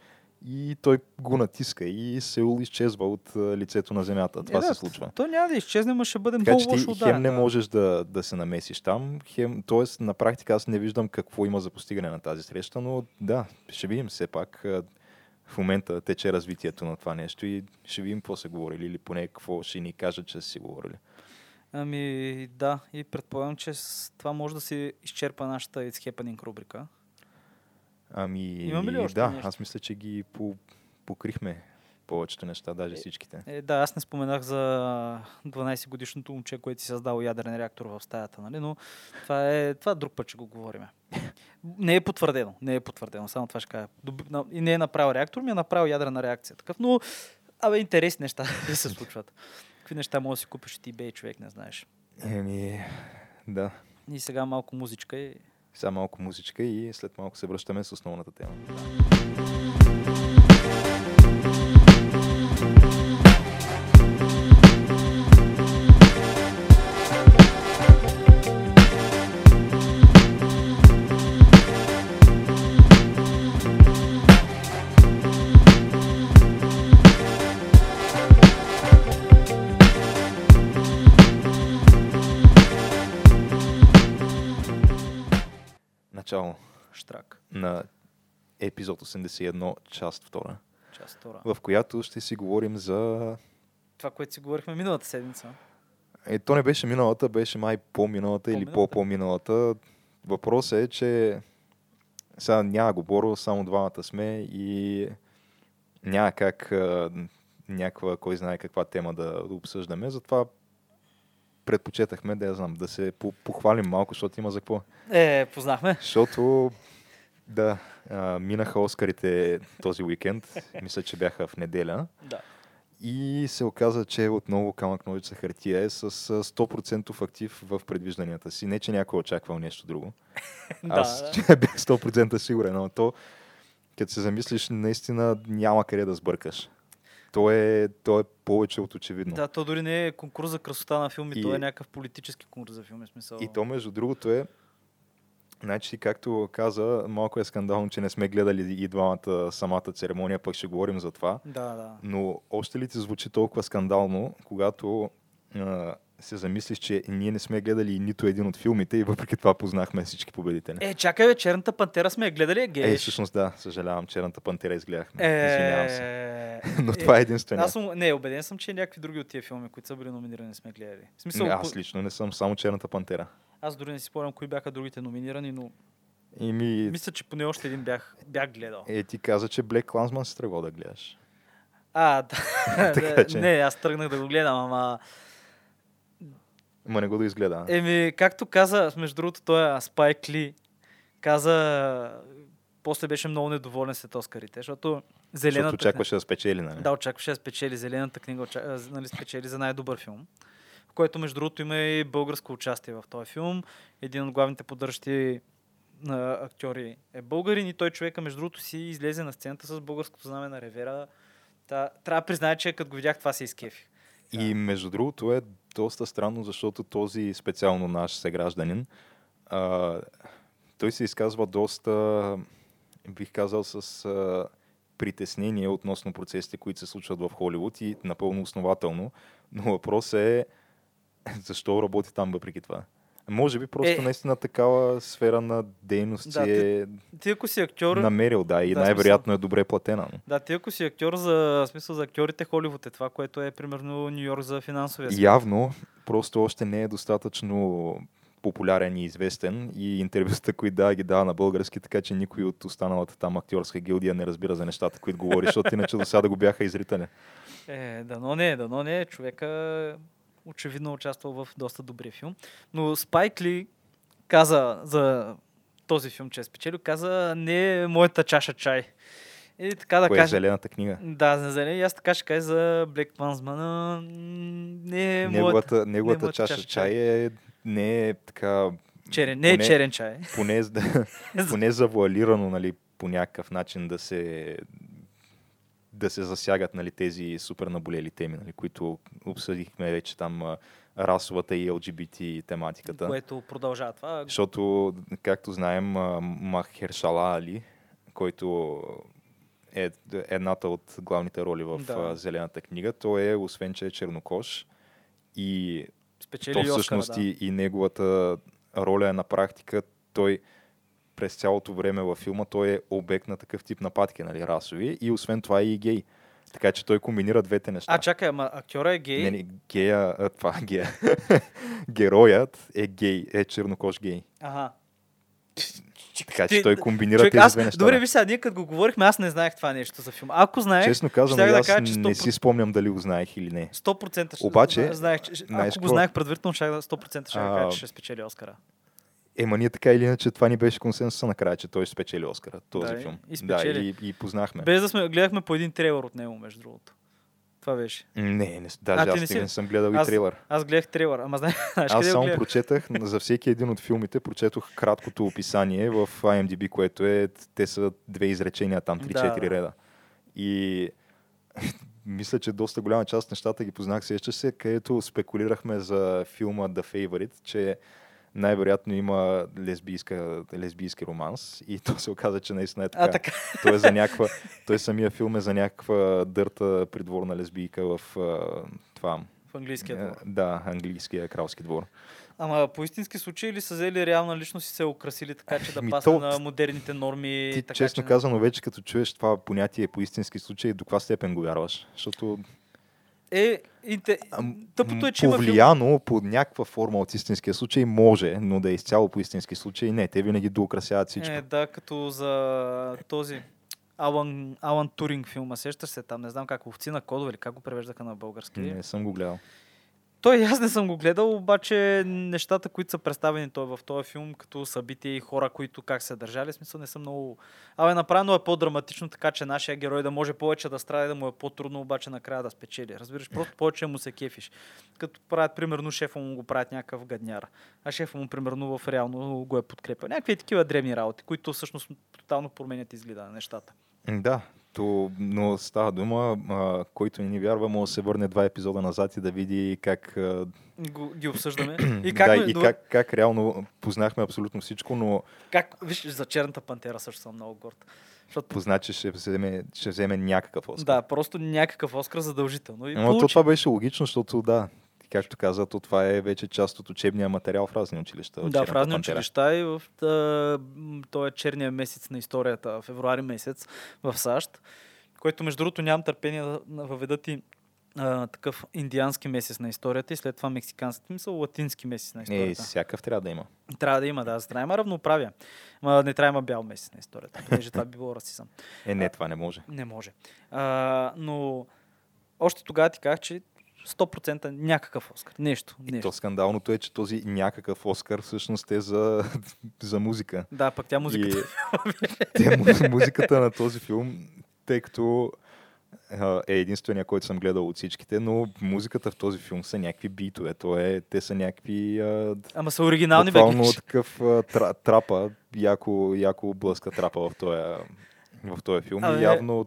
и той го натиска и Сеул изчезва от лицето на земята. Това Е, се случва. То няма да изчезне, но ще бъде Така много че ти лошо хем ударен. не да. можеш да, да се намесиш там, хем, т.е. на практика аз не виждам какво има за постигане на тази среща, но да, ще видим все пак. В момента тече развитието на това нещо и ще видим какво са говорили или поне какво ще ни кажат, че са си говорили. Ами да, и предполагам, че това може да се изчерпа нашата It's Happening рубрика. Ами, Имаме ли още да, нещо? аз мисля, че ги по- покрихме повечето неща, даже всичките. Е, да, аз не споменах за 12 годишното момче, което си създало ядрен реактор в стаята, нали? но това е, това друг път ще го говорим. Не е потвърдено, не е потвърдено, само това ще кажа. И не е направил реактор, ми е направил ядрена реакция. Такъв, но, абе, интересни неща се случват. Какви неща може да си купиш от eBay, човек, не знаеш. Еми, да. И сега малко музичка и Сега малко музичка и след малко се връщаме с основната тема. Штрак. на епизод 81, част 2, Част втора. в която ще си говорим за... Това, което си говорихме миналата седмица. Е, то не беше миналата, беше май по-миналата или По-миналата? по-по-миналата. Въпросът е, че сега няма го Боро, само двамата сме и няма как някаква, кой знае каква тема да обсъждаме, затова предпочетахме да я знам, да се по- похвалим малко, защото има за какво. Е, познахме. Защото, да, а, минаха Оскарите този уикенд, мисля, че бяха в неделя. Да. И се оказа, че отново камък ножица хартия е с а, 100% актив в предвижданията си. Не, че някой е очаквал нещо друго. Аз да, бях 100% сигурен, но то, като се замислиш, наистина няма къде да сбъркаш. То е, то е повече от очевидно. Да, то дори не е конкурс за красота на филми, И- то е някакъв политически конкурс за филми. Смисъл. И то, между другото, е. Значи, както каза, малко е скандално, че не сме гледали и двамата самата церемония, пък ще говорим за това. Да, да. Но още ли ти звучи толкова скандално, когато а, се замислиш, че ние не сме гледали нито един от филмите и въпреки това познахме всички победители. Е, чакай, бе, Черната пантера сме я гледали, е гей. Е, всъщност да, съжалявам, черната пантера изгледахме. Извинявам се. Е, Но е, това е единствено. Аз съм, не, убеден съм, че някакви други от тия филми, които са били номинирани, сме гледали. В смисъл, Аз ко- лично не съм само черната пантера. аз дори не си спомням кои бяха другите номинирани, но И ми... мисля, че поне още един бях, бях гледал. Е, ти каза, че Блек Клансман си тръгвал да гледаш. А, да. Така че- Не, аз тръгнах да го гледам, ама... Ма не го да изгледа. Е, Еми, както каза, между другото, той Спайк Ли каза... После беше много недоволен след Оскарите, защото защото зелената... очакваше да спечели, нали? Да, очакваше да спечели зелената книга, оча... нали, спечели за най-добър филм. В което, между другото, има и българско участие в този филм. Един от главните поддържащи на актьори е българин и той човека, между другото, си излезе на сцената с българското знаме на ревера. Та, трябва да призная, че като го видях, това се И между другото е доста странно, защото този специално наш съгражданин, а, той се изказва доста, бих казал, с а, притеснение относно процесите, които се случват в Холивуд и напълно основателно. Но въпросът е защо работи там въпреки това. Може би просто Е. наистина такава сфера на дейност Да, е Ти ако си актьор, намерил, да, и Да, най-вероятно е добре платена. но. да, ти ако си актьор за смисъл за актьорите Холивуд е това, което е примерно Нью Йорк за финансовия свят. Явно, просто още не е достатъчно популярен и известен и интервюста, които да ги дава на български, така че никой от останалата там актьорска гилдия не разбира за нещата, които говори, защото иначе до сега да го бяха изритали. Е, дано не, дано не. Човека очевидно участвал в доста добрия филм. Но Спайк Ли каза за този филм, че е спечелил, каза не е моята чаша чай. И така да Кое е кажа. зелената книга? Да, за зелен. И аз така ще кажа за Блек Пансмана. Не е моята... Неговата, неговата моята чаша чаша чай е не е така, Черен, не е черен чай. поне, поне завуалирано, нали, по някакъв начин да се да се засягат нали, тези супер наболели теми, нали, които обсъдихме вече там расовата и LGBT тематиката. Което продължава това. Защото, както знаем, Махершала Али, който е едната от главните роли в Да. Зелената книга, той е, освен че е чернокож, и Спечели то всъщност да. и, и неговата роля е на практика, той през цялото време във филма той е обект на такъв тип нападки, нали, расови, и освен това е и гей. Така че той комбинира двете неща. А, чакай, ама актьора е гей. Не, не, гея, а, това, гея. Героят е гей, е чернокож гей. Ага. Така че той комбинира Човек, тези аз, две неща. добре, виж сега, ние като го говорихме, аз не знаех това нещо за филм. Ако знаех, Честно казвам, да аз кажа, че не 100%, си спомням дали го знаех или не. 100% ще, Обаче, знаех, че, знаеш ако го знаех предварително, ще 100% ще А, кажа, че ще спечели Оскара. Ема ние така или иначе това ни беше консенсуса накрая, че той спечели Оскара, този Да, филм. и да, спечели. и, и познахме. Без да сме, гледахме по един трейлър от него, между другото. Това беше. Не, не, даже А, аз не си- не съм гледал Аз- и трейлър. Аз гледах трейлър, ама знаеш, Аз само гледах? прочетах, за всеки един от филмите прочетох краткото описание в IMDb, което е, те са две изречения, там 3-4 Да, да. реда. И мисля, че доста голяма част от нещата ги познах сеща се, където спекулирахме за филма The Favorite, че най-вероятно има лесбийска, лесбийски романс и то се оказа, че наистина е така. А, така. Той, е за някаква, той самия филм е за някаква дърта придворна лесбийка в това. В английския е, двор. Да, английския кралски двор. Ама по истински случай ли са взели реална личност и се украсили така, че да Ми, пасне то- на модерните норми? Ти, така, честно че... казано, вече като чуеш това понятие по истински случай, до каква степен го вярваш? Защото Е, ам, тъпото е, че има повлияно по някаква форма от истинския случай може, но да е изцяло по истински случай не. Те винаги доукрасяват всичко. Е, да, като за този Алан, Алан Туринг филма, сещаш се там, не знам как, овци на кодове или как го превеждаха на български. Не съм го гледал. Той аз не съм го гледал, обаче нещата, които са представени той в този филм, като събития и хора, които как се държали, смисъл не са много... Абе, направено е по-драматично, така че нашия герой да може повече да страда, да му е по-трудно, обаче накрая да спечели. Разбираш, просто повече му се кефиш. Като правят, примерно, шефа му го правят някакъв гадняр, а шефа му, примерно, в реално го е подкрепа. Някакви такива древни работи, които всъщност тотално променят изгледа на нещата. Да, то, но става дума, а, който не ни вярва, може да се върне два епизода назад и да види как, а, Го, ги обсъждаме. И как, да, ме- и как, как реално познахме абсолютно всичко, но как, виж, за черната пантера също съм много горд. Защото позна, че ще вземе, ще вземе някакъв Оскар. Да, просто някакъв Оскар задължително. И Но то получи. това беше логично, защото да, както каза, то това е вече част от учебния материал в разни училища. Да, в разни пантера. училища и в а, този е черния месец на историята, февруари месец в САЩ, който между другото нямам търпение да да въведат и а, такъв индиански месец на историята и след това мексикански, мисъл латински месец на историята. всякакъв трябва да има. Трябва да има, да, за да има равноправие. Ма не трябва да има бял месец на историята, понеже това би било расизъм. Е, не, това не може. Не може. А, но още тогава ти казах, че 100% някакъв Оскар. Нещо. И нещо. то скандалното е, че този някакъв Оскар всъщност е за, за музика. Да, пък тя музиката. И те, му- музиката на този филм, тъй като а, е единствения, който съм гледал от всичките, но музиката в този филм са някакви битове. То е, те са някакви а, Ама са оригинални бе, такъв а, тра, трапа, яко, яко блъска трапа в този, в този филм. И явно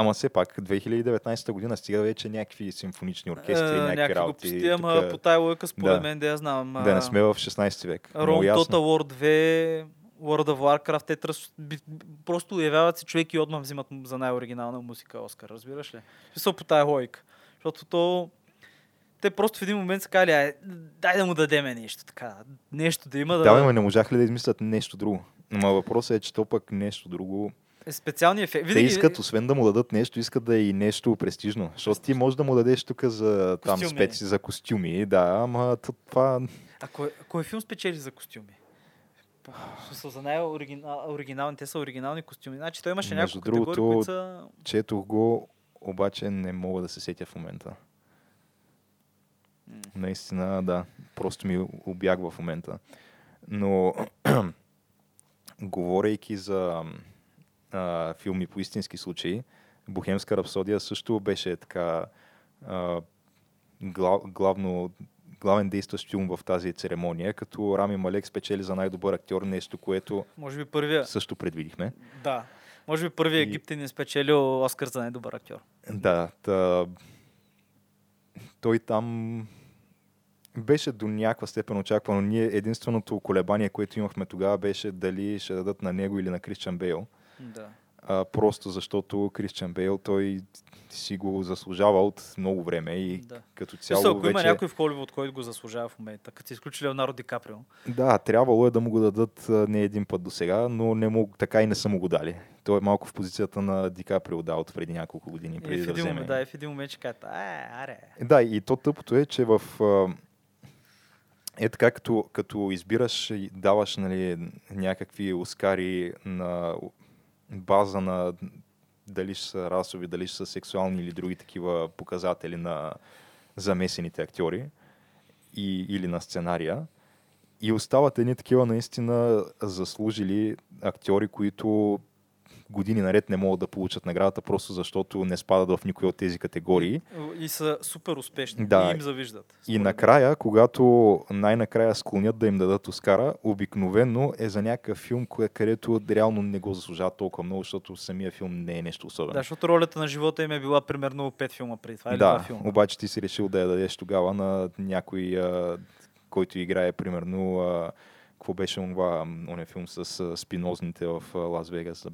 Ама все пак, 2019 година стига вече някакви симфонични оркестри, Е, някакви някакви работи. глупости, ама тук, по тая лойка, според да. мен, да я знам. да не сме в 16 век. Ясно. Total War 2, World of Warcraft, те тръс, просто явяват се човек и отмah взимат за най-оригинална музика Оскар, разбираш ли? Смисъл по тая логика. Защото то... Те просто в един момент са казали, ай, дай да му дадеме нещо така. Нещо да има да... Да, ма не можаха ли да измислят нещо друго? Ама въпросът е, че то пък нещо друго. Е специални ефекти. Те искат, освен да му дадат нещо, искат да е и нещо престижно. Защото ти можеш да му дадеш тук за, там, Костюми. специ, за костюми, да, ама това... А кой, кой филм спечели за костюми? Смисъл, за най-оригинални, те са оригинални костюми. Значи той имаше няколко категории, другото, които са... Четох го, обаче не мога да се сетя в момента. М. Наистина, да. Просто ми обягва в момента. Но, говорейки за а, филми по истински случаи, Бохемска рапсодия също беше така а, глав, главно, главен действащ филм в тази церемония, като Рами Малек спечели за най-добър актьор, нещо, което Може би първия... също предвидихме. Да. Може би първият И- египтянин е спечелил Оскар за най-добър актьор. Да, та, той там беше до някаква степен очаквано. Ние единственото колебание, което имахме тогава беше дали ще дадат на него или на Кристиан Бейл. Да. А, просто защото Кристиан Бейл той си го заслужава от много време и Да. като Цяло, цяло ако вече... има някой в Холивуд, който го заслужава в момента, като се изключи Леонардо Ди Каприо. Да, трябвало е да му го дадат не един път до сега, но не му, така и не са му го дали. Той е малко в позицията на Ди Каприо, да, от преди няколко години, И преди в да един вземе. момент, да, и в един момент ще кажат, а, аре. Да, и то тъпото е, че в... Е така, като, като избираш и даваш нали, някакви оскари на база на дали ще са расови, дали ще са сексуални или други такива показатели на замесените актьори и, или на сценария. И остават едни такива наистина заслужили актьори, които години наред не могат да получат наградата, просто защото не спадат в никой от тези категории. И са супер успешни. Да. И им завиждат. И накрая, когато най-накрая склонят да им дадат Оскара, обикновено е за някакъв филм, кое, където реално не го заслужават толкова много, защото самия филм не е нещо особено. Да, защото ролята на живота им е била примерно 5 филма преди това или да филма. обаче ти си решил да я дадеш тогава на някой, който играе примерно какво беше това, оня филм с спинозните в Лас Вегас?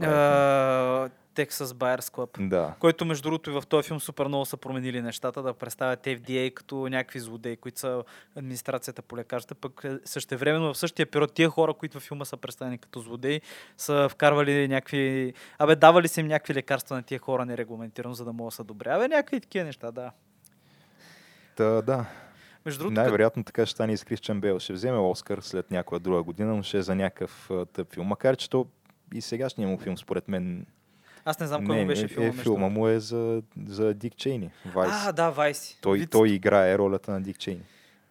Texas Buyers Club. да. Който, между другото, и в този филм супер много са променили нещата, да представят FDA като някакви злодеи, които са администрацията по лекарства. Пък е, същевременно в същия период тия хора, които във филма са представени като злодеи, са вкарвали някакви... Абе, давали са им някакви лекарства на тия хора нерегламентирано, за да могат да са добре. Абе, някакви такива неща, да. Та, да. Между другото, Най-вероятно така ще стане и с Кристиан Бейл. Ще вземе Оскар след някоя друга година, но ще е за някакъв тъп филм. Макар, че то и сегашният му филм, според мен, аз не знам кой не, му беше е, филма. е, филма му е за, за Дик Чейни. Вайс. А, да, Вайси. той, Вид- той играе ролята на Дик Чейни.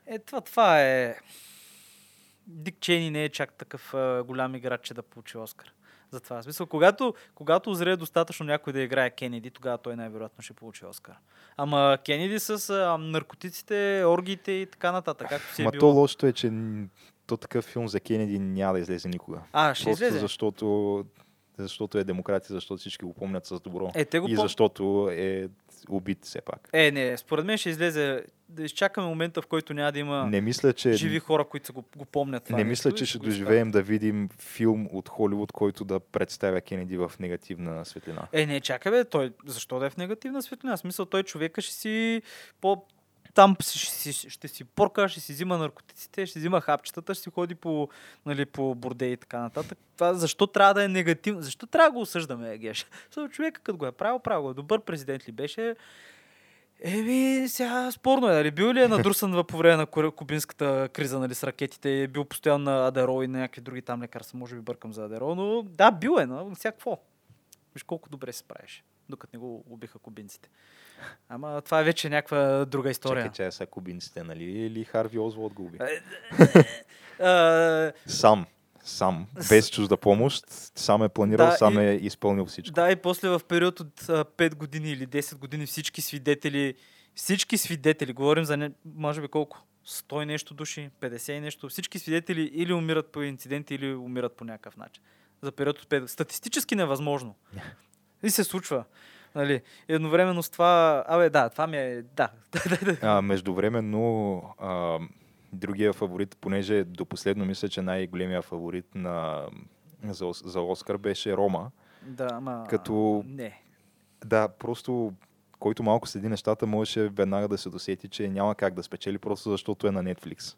Е, това, това е... Дик Чейни не е чак такъв а, голям играч, че да получи Оскар. Затова. В смисъл, когато, когато озрее достатъчно някой да играе Кенеди, тогава той най-вероятно ще получи Оскар. Ама Кенеди с а, наркотиците, оргиите и така нататък, както си е Ма то било. лошото е, че то такъв филм за Кенеди няма да излезе никога. А, ще Просто излезе. защото, защото е демократи, защото всички го помнят с добро. Е, те го и защото е убит все пак. Е, не, според мен ще излезе да изчакаме момента, в който няма да има Не мисля, че живи хора, които го, го помнят. Това Не нещо мисля, че ще доживеем да видим филм от Холивуд, който да представя Кенеди в негативна светлина. Е, не, чакай бе, той защо да е в негативна светлина? В смисъл, той човека ще си по там ще си, ще си порка, ще си взима наркотиците, ще си взима хапчетата, ще си ходи по, нали, по борде и така нататък. Това, защо трябва да е негативно? Защо трябва да го осъждаме, Геш? Защото човека, като го е правил, правил го е. Добър президент ли беше? Еми, сега спорно е, нали? Бил ли е надрусан по време на кубинската криза, нали, с ракетите? Е бил постоянно на Адерол и на някакви други там лекарства, може би бъркам за Адерол, но да, бил е, но всякакво. Виж колко добре се правеше, докато не го убиха кубинците. Ама това е вече някаква друга история. Чакай, че са кубинците, нали? Или Харви Озволд го уби? Сам. Сам. Без чужда помощ. Сам е планирал, Да, сам и- е изпълнил всичко. Да, и после в период от а, 5 години или 10 години всички свидетели, всички свидетели, говорим за не, може би колко, 100 и нещо души, 50 и нещо, всички свидетели или умират по инциденти, или умират по някакъв начин. За период от 5 Статистически невъзможно. И се случва. Нали, едновременно с това, абе да, това ми е, да. А, междувременно, а, другия фаворит, понеже до последно мисля, че най-големия фаворит на, за, за Оскар беше Рома. да, ама... Като- Не. Да, просто който малко следи нещата, можеше веднага да се досети, че няма как да спечели, просто защото е на Netflix.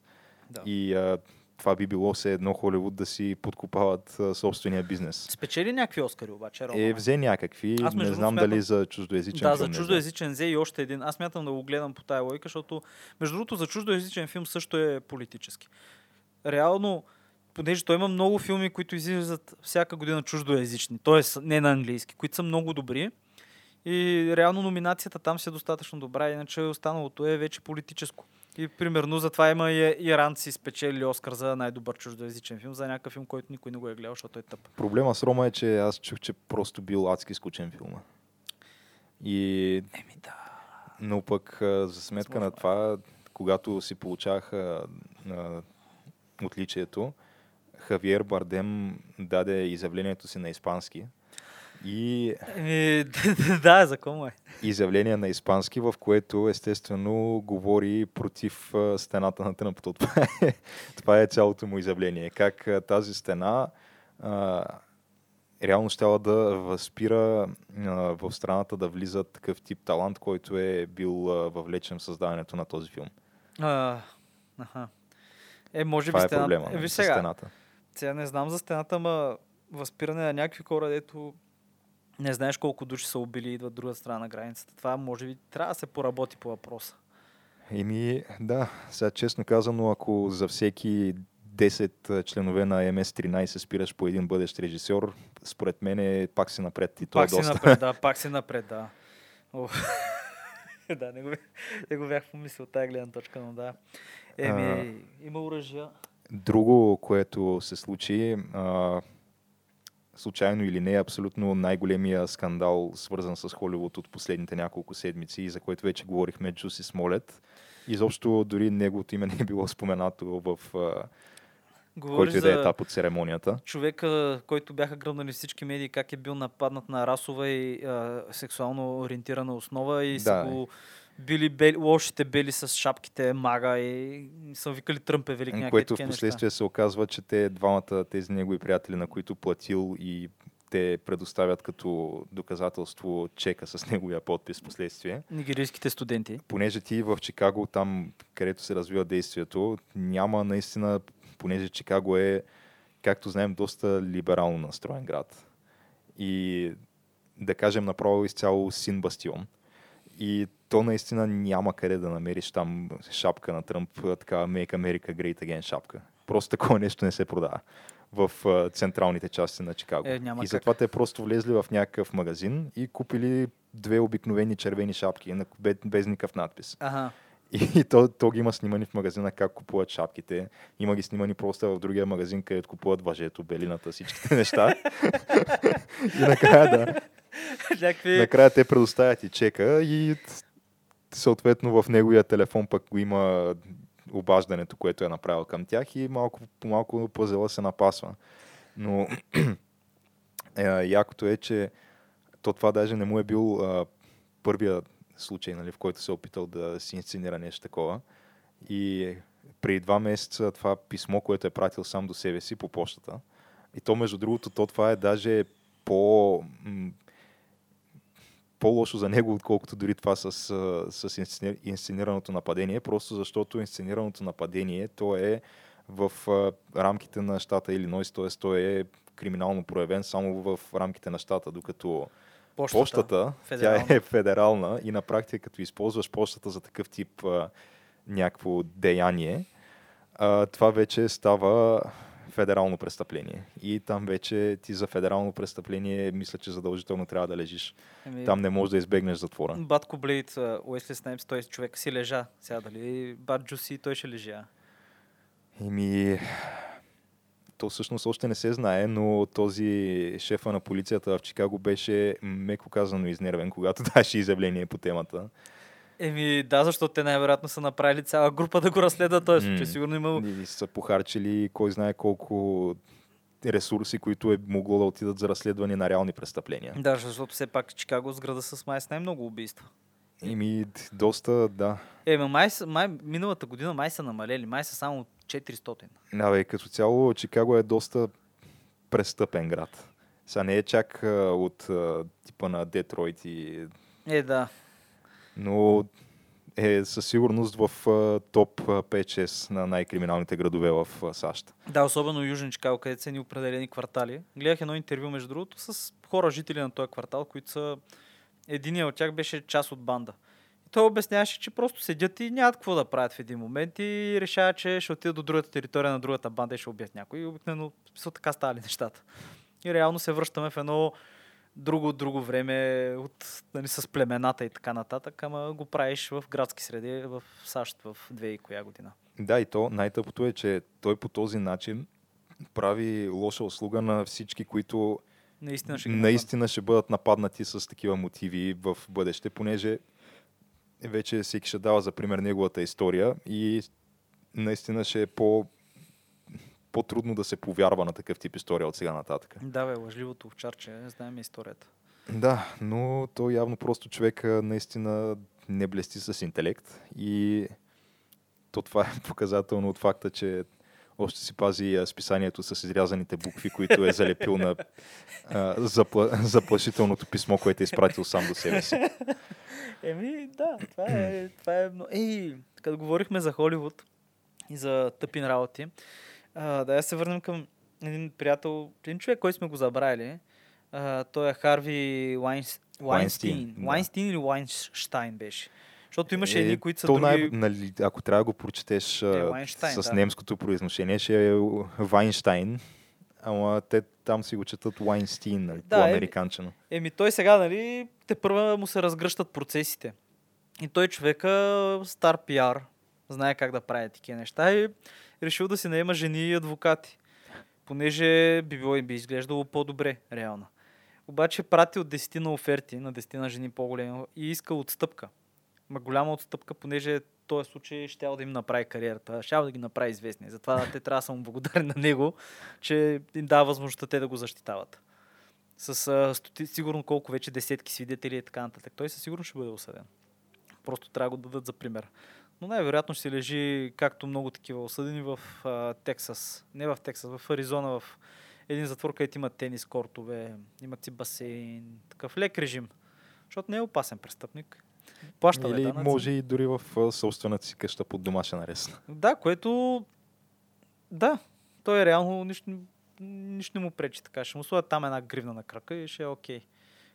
Да. И а, това би било все едно Холивуд да си подкопават а, собствения бизнес. Спечели някакви Оскари обаче, Рома. Е, взе някакви, Аз, не знам смятам- дали за чуждоязичен Да, филм. за не знам. чуждоязичен взе и още един. Аз мятам да го гледам по тая логика, защото между другото за чуждоязичен филм също е политически. Реално, понеже той има много филми, които излизат всяка година чуждоязични, т.е. не на английски, които са много добри. И реално номинацията там си е достатъчно добра, иначе останалото е вече политическо. И примерно затова има и иранци спечели Оскар за най-добър чуждоязичен филм, за някакъв филм, който никой не го е гледал, защото е тъп. Проблема с Рома е, че аз чух, че просто бил адски скучен филма. И, Еми да. но пък а, за сметка на Възможно е. това, когато си получаваха а, отличието, Хавиер Бардем даде изявлението си на испански. И Еми, да, закон е. изявление на испански, в което естествено говори против стената на Тръмп. Това е, това е цялото му изявление. Как тази стена а, реално щяла да възпира а, в страната да влиза такъв тип талант, който е бил а, въвлечен в създаването на този филм. А, аха. Е, може Това би е стената. проблема Е, виж сега, стената. сега не знам за стената, ама възпиране на някакви хора, дето не знаеш колко души са убили и идват друга страна на границата. Това може би трябва да се поработи по въпроса. Еми, да, сега честно казано, ако за всеки 10 членове на MS-13 спираш по един бъдещ режисьор, според мен е, пак си напред и то пак е доста. напред, да, пак си напред, да. О. да, не го, не го бях помислил от тази гледна точка, но да. Еми, А. има оръжия. Друго, което се случи, а, случайно или не, е абсолютно най-големия скандал, свързан с Холивуд от последните няколко седмици, и за който вече говорихме, Джуси Смолет. Изобщо дори неговото име не е било споменато в Говориш който и да е етап от церемонията. човека, който бяха гръмнали всички медии, как е бил нападнат на расова и а, сексуално ориентирана основа и са Да. го били бели, лошите бели с шапките мага и са викали Тръмп е велик някакви което в последствие се оказва, че те двамата, тези негови приятели, на които платил и те предоставят като доказателство чека с неговия подпис в последствие. Нигерийските студенти. понеже ти в Чикаго, там където се развива действието, няма наистина, понеже Чикаго е, както знаем, доста либерално настроен град. И да кажем направо изцяло син бастион. И то наистина няма къде да намериш там шапка на Тръмп, така Make America Great Again шапка. Просто такова нещо не се продава в централните части на Чикаго. Е, и как. затова те просто влезли в някакъв магазин и купили две обикновени червени шапки без никакъв надпис. Ага. И то, то ги има снимани в магазина как купуват шапките. Има ги снимани просто в другия магазин, където купуват въжето, белината, всичките неща. и накрая, да, Някакви... накрая те предоставят и чека и съответно в неговия телефон пък има обаждането, което е направил към тях и малко по малко пъзела се напасва. Но е, якото е, че то това даже не му е бил а, първия случай, нали, в който се е опитал да си инсценира нещо такова. И преди два месеца това писмо, което е пратил сам до себе си по почтата. И то, между другото, то това е даже по... по-лошо за него, отколкото дори това с, с инсцени- инсценираното нападение, просто защото инсценираното нападение то е в рамките на щата Илинойс, т.е. той е криминално проявен само в рамките на щата, докато Почтата. почтата, федерална. тя е федерална и на практика като използваш почтата за такъв тип а, някакво деяние, а, това вече става федерално престъпление. И там вече ти за федерално престъпление мисля, че задължително трябва да лежиш. Еми, Там не можеш да избегнеш затвора. Батко Блейд, Уесли Снайпс, той човек си лежа. Сега дали Бат Джуси, той ще лежа. Еми, то всъщност още не се знае, но този шефа на полицията в Чикаго беше меко казано изнервен, когато даваше изявление по темата. Еми, да, защото те най-вероятно са направили цяла група да го разследват този случай. М. Сигурно има... И са похарчили кой знае колко ресурси, които е могло да отидат за разследване на реални престъпления. Да, защото все пак Чикаго с града с май с най-много убийства. Еми, доста, да. Е, ма май, май, миналата година май са намалели, май са само 400. Да, бе, като цяло Чикаго е доста престъпен град. Сега не е чак а, от а, типа на Детройт и Е, да. Но е със сигурност в топ а, 5-6 на най-криминалните градове в САЩ. Да, особено Южен Чикаго, където са ни определени квартали. Гледах едно интервю, между другото, с хора, жители на този квартал, които са... Единият от тях беше част от банда. И той обясняваше, че просто седят и нямат какво да правят в един момент и решават, че ще отидат до другата територия на другата банда и ще убият някой. И обикновено така стали нещата. И реално се връщаме в едно друго, друго време от, нали, с племената и така нататък, ама го правиш в градски среди в САЩ в две и коя година. Да, и то най-тъпото е, че той по този начин прави лоша услуга на всички, които Наистина ще наистина ще бъдат нападнати с такива мотиви в бъдеще, понеже вече всеки ще дава за пример неговата история и наистина ще е по по-трудно да се повярва на такъв тип история от сега нататък. Да, бе, лъжливото овчарче, знаем историята. Да, но то явно просто човека наистина не блести с интелект и то това е показателно от факта, че още си пази списанието с изрязаните букви, които е залепил на а, запла... заплашителното писмо, което е изпратил сам до себе си. Еми, да, това е, това е много... Ей, като говорихме за Холивуд и за тъпин работи, а, да се върнем към един приятел, един човек, който сме го забравили. А, той е Харви Лайнс... Лайнстин, да. Лайнстин или Лайнштайн беше. Защото имаше Е, едни, които са то други... най- нали, ако трябва да го прочетеш Е, с да. немското произношение, ще е Вайнштайн, ама те там си го четат Лайнстин, нали, Да, е, по-американчено. Еми той сега, нали, те първа му се разгръщат процесите. И той човека, стар пиар, знае как да прави такива неща и решил да си наема жени и адвокати. Понеже би било би изглеждало по-добре, реално. Обаче прати от 10 на оферти, на 10 на жени по-големи и иска отстъпка. Ма голяма отстъпка, понеже този случай ще да им направи кариерата, ще да ги направи известни. Затова те трябва да са му благодарни на него, че им дава възможността те да го защитават с а, стоти, сигурно колко вече десетки свидетели и така нататък. Той със сигурно ще бъде осъден. Просто трябва да го дадат за пример. Но най-вероятно ще лежи, както много такива осъдени в а, Тексас. Не в Тексас, в Аризона, в един затвор, където има тенис кортове, имат си басейн, такъв лек режим. Защото не е опасен престъпник. Плаща Или данъци. може и дори в собствената си къща под домашен арест. Да, което... Да, той е реално нищо, нищо не му пречи така. Ще му сложат там една гривна на крака и ще е окей.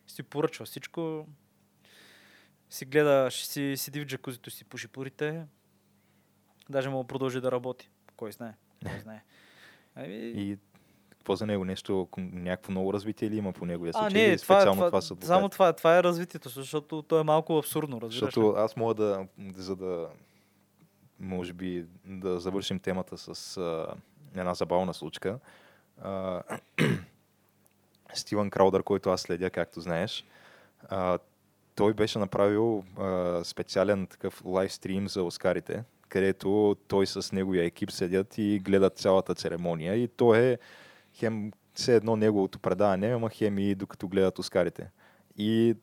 Си поръчва всичко. Си гледа, ще си седи в джакузито, си пуши порите. Даже мога продължи да работи. Кой знае. Кой знае. Ами, И какво за него? Нещо, някакво ново развитие ли има по неговия а, случай? не, или това, специално това, това, са само адвокати? това, това е развитието, защото то е малко абсурдно, разбираш ли? Защото аз мога да, за да, може би, да завършим темата с а, една забавна случка. А, Стивън Краудър, който аз следя, както знаеш, а, той беше направил а, специален такъв лайвстрим за Оскарите, където той с неговия екип седят и гледат цялата церемония и то е хем все едно неговото предаване, ама хем и докато гледат Оскарите. И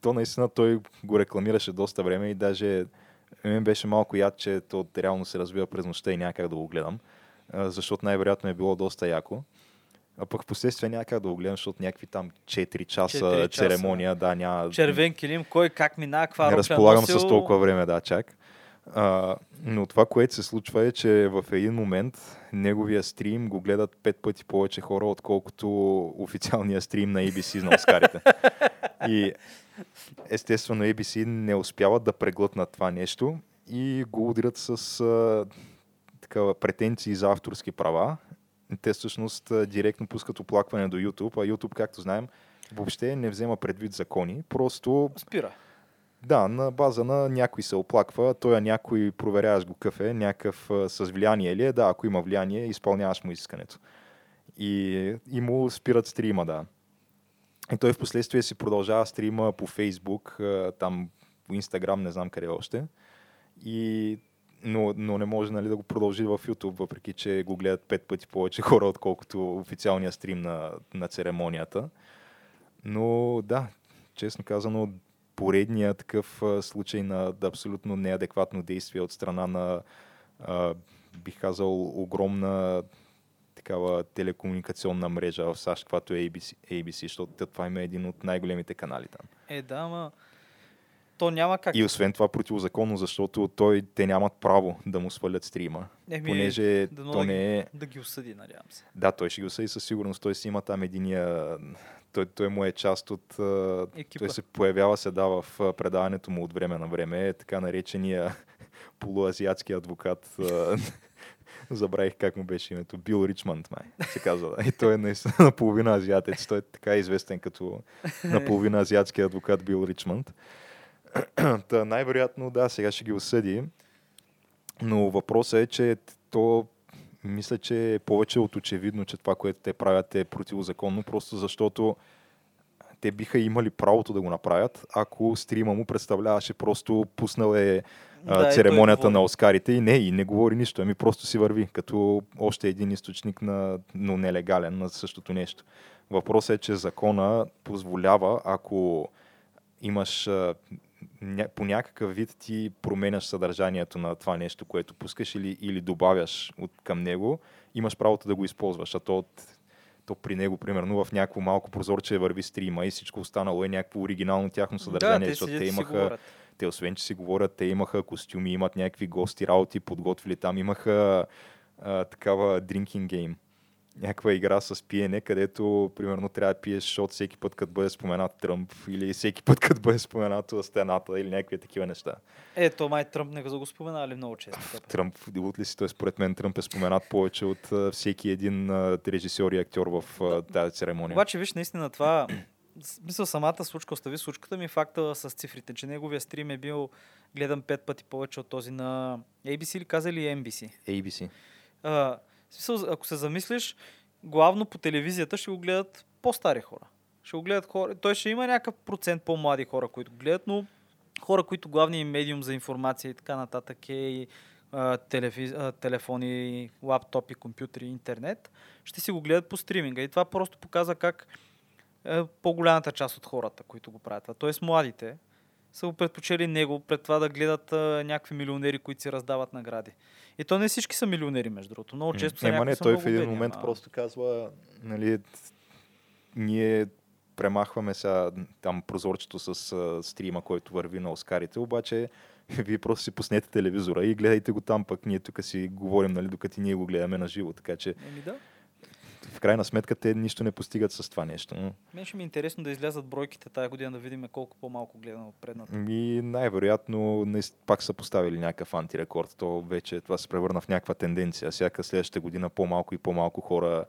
то наистина той го рекламираше доста време и даже мен беше малко яд, че то реално се развива през нощта и някак да го гледам, защото най-вероятно е било доста яко. А пък в последствие няма как да го гледам, защото някакви там 4 часа, 4 часа. церемония, да, няма... Червен килим, кой как мина, каква не разполагам носил. с толкова време, да, чак. А, но това, което се случва е, че в един момент неговия стрим го гледат пет пъти повече хора, отколкото официалния стрим на ABC на Оскарите. И естествено ABC не успяват да преглътнат това нещо и го удрят с а, такава претенции за авторски права. Те всъщност директно пускат оплакване до YouTube, а YouTube, както знаем, въобще не взема предвид закони, просто Спира. да, на база на някой се оплаква, той някой проверяваш го какъв е, някакъв с влияние ли е, да, ако има влияние, изпълняваш му искането. И, и му спират стрима, да. И той в последствие си продължава стрима по Фейсбук, там по Инстаграм, не знам къде още. И, но, но не може нали, да го продължи в YouTube, въпреки че го гледат пет пъти повече хора, отколкото официалния стрим на, на церемонията. Но да, честно казано, поредния такъв случай на да, абсолютно неадекватно действие от страна на, а, бих казал, огромна такава телекомуникационна мрежа в САЩ, каквато е ABC, ABC защото това има един от най-големите канали там. Е, да, ама то няма как. И освен това противозаконно, защото той, те нямат право да му свалят стрима, Еми, понеже то да не е... Да ги осъди, надявам се. Да, той ще го съди със сигурност. Той си има там единия... Той, той му е част от... Екипа. Той се появява се да в предаването му от време на време. Е така наречения полуазиатски адвокат. Забравих как му беше името. Бил Ричмонд, май, се казва. И той е наистина наполовина азиатец. Той е така известен като наполовина азиатски адвокат Бил Ричмонд. Та, най-вероятно, да, сега ще ги осъди. Но въпросът е, че то мисля, че е повече от очевидно, че това, което те правят е противозаконно, просто защото те биха имали правото да го направят, ако стрима му представляваше просто пуснал е а, Да, церемонията на Оскарите и не, и не говори нищо, ами просто си върви, като още един източник на, но нелегален на същото нещо. Въпросът е, че закона позволява, ако имаш а, по някакъв вид ти променяш съдържанието на това нещо, което пускаш или, или добавяш от, към него, имаш правото да го използваш. А то, от- то при него, примерно, в някакво малко прозорче върви стрима и всичко останало е някакво оригинално тяхно съдържание, да, те защото те си имаха, те освен, че си говорят, те имаха костюми, имат някакви гости, работи, подготвили там, имаха а, такава drinking game. Някаква игра с пиене, където, примерно, трябва да пиеш шот всеки път, като бъде споменат Тръмп, или всеки път, като бъде споменато стената, или някакви такива неща. Е, то май Тръмп не го споменали много често. Тръмп, от ли си, той според мен Тръмп е споменат повече от а, всеки един а, режисьор и актьор в а, тази церемония. Обаче, виж, наистина това, мисля, самата случка, остави случката ми факта с цифрите, че неговия стрим е бил гледан пет пъти повече от този на ABC или каза ли NBC? ABC. А, в смисъл, ако се замислиш, главно по телевизията ще го гледат по-стари хора. Ще го гледат хора. Той ще има някакъв процент по-млади хора, които го гледат, но хора, които главният медиум за информация и така нататък е и телефи... телефони, лаптопи, компютри, интернет, ще си го гледат по стриминга. И това просто показва как е, по-голямата част от хората, които го правят. Тоест младите са го предпочели него пред това да гледат а, някакви милионери, които си раздават награди. И то не всички са милионери, между другото. Много често са Ема не, той в един момент ама- просто казва, нали, ние премахваме сега там прозорчето с а, стрима, който върви на Оскарите, обаче вие просто си пуснете телевизора и гледайте го там, пък ние тук си говорим, нали, докато ние го гледаме на живо, така че Еми да. В крайна сметка те нищо не постигат с това нещо. Но... Мен ще ми е интересно да излязат бройките тази година, да видим колко по-малко гледано от предната. И най-вероятно пак са поставили някакъв антирекорд. То вече това се превърна в някаква тенденция. Всяка следващата година по-малко и по-малко хора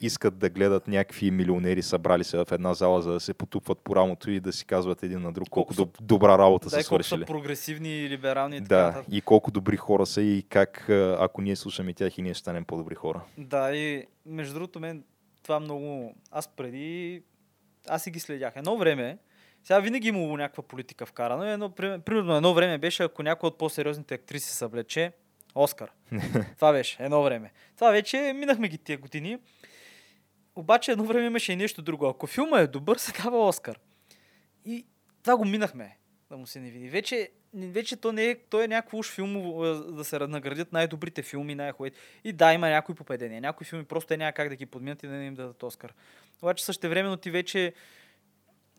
искат да гледат някакви милионери събрали се в една зала, за да се потупват по рамото и да си казват един на друг колко, Колко доб- добра работа Да, са и колко са свършили. прогресивни и либерални и така Да, нататък. и колко добри хора са и как ако ние слушаме тях и ние ще станем по-добри хора. Да, и между другото, мен това много... Аз преди... Аз си ги следях. Едно време, сега винаги имало някаква политика вкарана. Едно, при- примерно едно време беше, ако някой от по-сериозните актриси се влече, Оскар. това беше едно време. Това вече минахме ги тия години. Обаче едно време имаше и нещо друго. Ако филма е добър, се дава Оскар. И това го минахме, да му се не види. Вече вече то не е, то е някакво уж филм а, да се наградят най-добрите филми, най-хубавите. И да, има някои попадения. Някои филми просто те няма как да ги подминат и да не им дадат Оскар. Обаче същевременно ти вече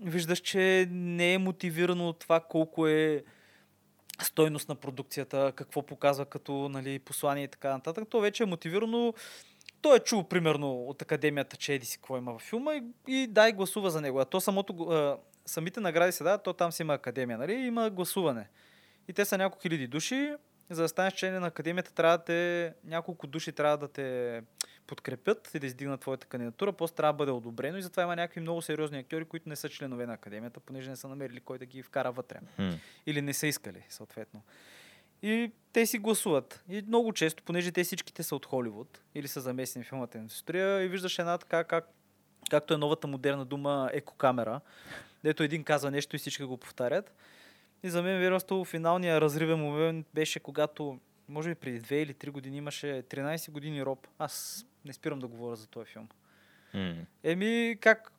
виждаш, че не е мотивирано от това колко е стойност на продукцията, какво показва като нали, послание и така нататък. То вече е мотивирано. Той е чул, примерно, от академията, че еди си какво има във филма и, и дай гласува за него. А то самото, а, самите награди се дават, то там си има академия, нали? Има гласуване. И те са няколко хиляди души. За да станеш член на академията, трябва да те, няколко души трябва да те подкрепят и да издигнат твоята кандидатура, после трябва да бъде одобрено и затова има някакви много сериозни актьори, които не са членове на академията, понеже не са намерили кой да ги вкара вътре. Хм. Или не са искали, съответно. И те си гласуват. И много често, понеже те всичките са от Холивуд или са замесени в филмата индустрия, и виждаш една така, как, както е новата модерна дума екокамера, дето един казва нещо и всички го повтарят. И за мен, вероятно, финалният разривен момент беше когато, може би преди две или три години, имаше 13 години роб. Аз не спирам да говоря за този филм. М. Еми, как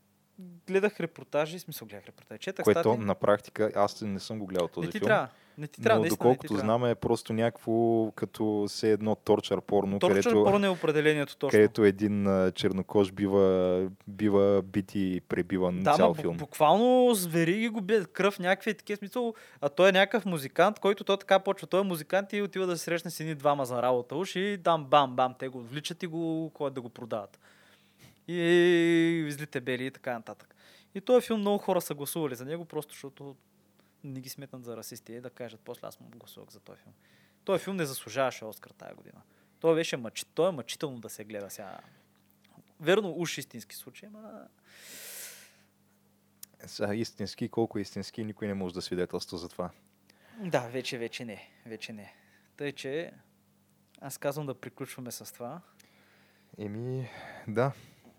гледах репортажи, смисъл гледах репортажи, четах Което статии. на практика аз не съм го гледал този не ти филм. трябва. Не ти трябва, но наистина, доколкото не ти трябва. знам е просто някакво като все едно торчър порно, Торчър където, порно е определението точно. където един чернокож бива, бива бит и пребиван да, цял филм. буквално звери ги го бият, кръв, някакви такива смисъл. А той е някакъв музикант, който той така почва. Той е музикант и отива да се срещне с едни двама за работа уж и дам бам бам, те го отвличат и го ходят да го продават. И излите бели и така нататък. И този филм много хора са гласували за него, просто защото не ги сметнат за расисти и да кажат, после аз му гласувах за този филм. Този филм не заслужаваше Оскар тази година. Той беше мъч... Той е мъчително да се гледа сега. Верно, уж истински случай, ама Сега истински, колко е истински, никой не може да свидетелства за това. Да, вече, вече не. Вече не. Тъй, че аз казвам да приключваме с това. Еми, да.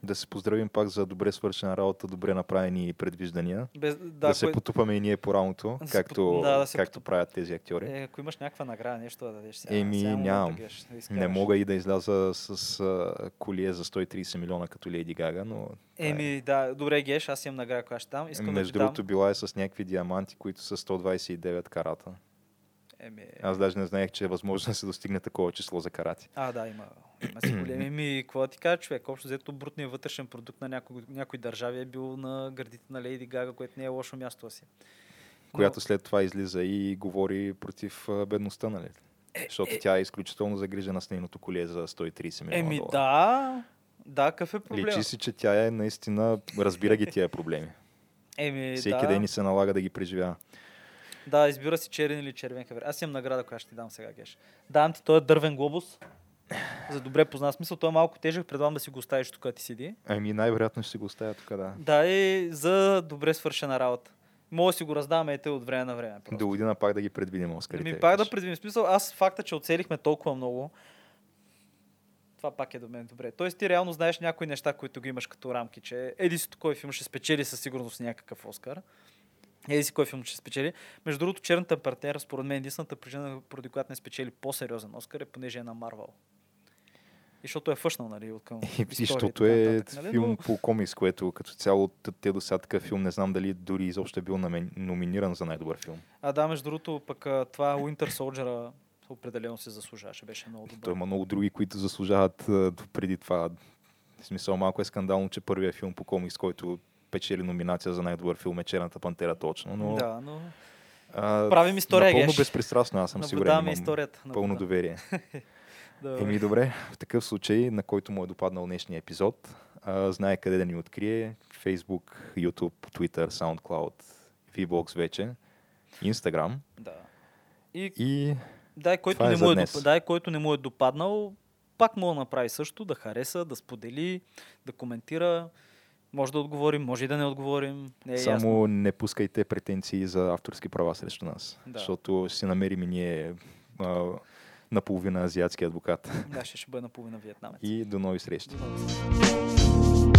Да се поздравим пак за добре свършена работа, добре направени предвиждания. Без, Да, да, да се кое- потупаме и ние по рамото, Да както, да, да се както правят тези актьори. е, ако имаш някаква награда, нещо да дадеш сега. Еми, сега нямам. Геш, да Не мога и да изляза с а, колие за 130 милиона като Леди Гага, но това е. Еми, да, добре, Геш, аз имам награда, която ще дам. Искам да между ти другото била е с някакви диаманти, които са 129 карата. Еми, Аз даже не знаех, че е възможно да се достигне такова число за карати. а, да, има, има си големи. Еми, какво ти кажа, човек? Общо взето брутният вътрешен продукт на някои, някои държави е бил на гърдите на Лейди Гага, което не е лошо място си. Но- Която след това излиза и говори против бедността, нали? Защото тя е изключително загрижена с нейното колие за 130 милиона Еми, долара. да. Да, какъв е проблема? Личи си, че тя е наистина, разбира ги тия проблеми. Еми, Всеки да. ден ни се налага да ги преживява. Да, избира си черен или червен хавер. Аз имам награда, която ще ти дам сега, Геш. Давам ти, той е дървен глобус. За добре познат смисъл. Той е малко тежък, предлагам да си го оставиш тук, ти седи. Ами най-вероятно ще си го оставя тук, да. Да, и за добре свършена работа. Мога да си го раздаваме ете от време на време. Просто. До година пак да ги предвидим Оскарите. Ами пак да предвидим смисъл. Аз факта, че оцелихме толкова много, това пак е до мен добре. Тоест ти реално знаеш някои неща, които ги имаш като рамки, че еди си кой филм ще спечели със сигурност някакъв Оскар. Еди си кой филм ще спечели. Между другото, черната партнера, според мен, единствената причина, поради която не спечели по-сериозен Оскар е понеже е на Марвел. И защото е фъшнал, нали, от към И история защото е нататък, нали, филм но- по комикс, което като цяло те до сега такъв филм не знам дали дори изобщо е бил намен- номиниран за най-добър филм. А да, между другото, пък това Winter Soldier определено се заслужаваше. Беше много добър. Той има много други, които заслужават преди това. В смисъл малко е скандално, че първият филм по комикс, който печели номинация за най-добър филм е Черната пантера точно, но Да, но а, правим история, напълно Геш. безпристрастно, аз съм сигурен. наблюдаваме имам историята. Пълно наблюдаваме. доверие. Добре. Еми добре, в такъв случай, на който му е допаднал днешния епизод, а, знае къде да ни открие. Facebook, YouTube, Twitter, SoundCloud, VBOX вече, Instagram Да. И и дай, който е не за му е, доп... дай, който не му е допаднал, пак мога да направи също, да хареса, да сподели, да коментира. Може да отговорим, може и да не отговорим. Не е само ясно. не пускайте претенции за авторски права срещу нас, Да. защото си намерим и ние а, наполовина азиатски адвокат. Да, ще, ще бъде наполовина вьетнамец. И до нови срещи. До нови срещи.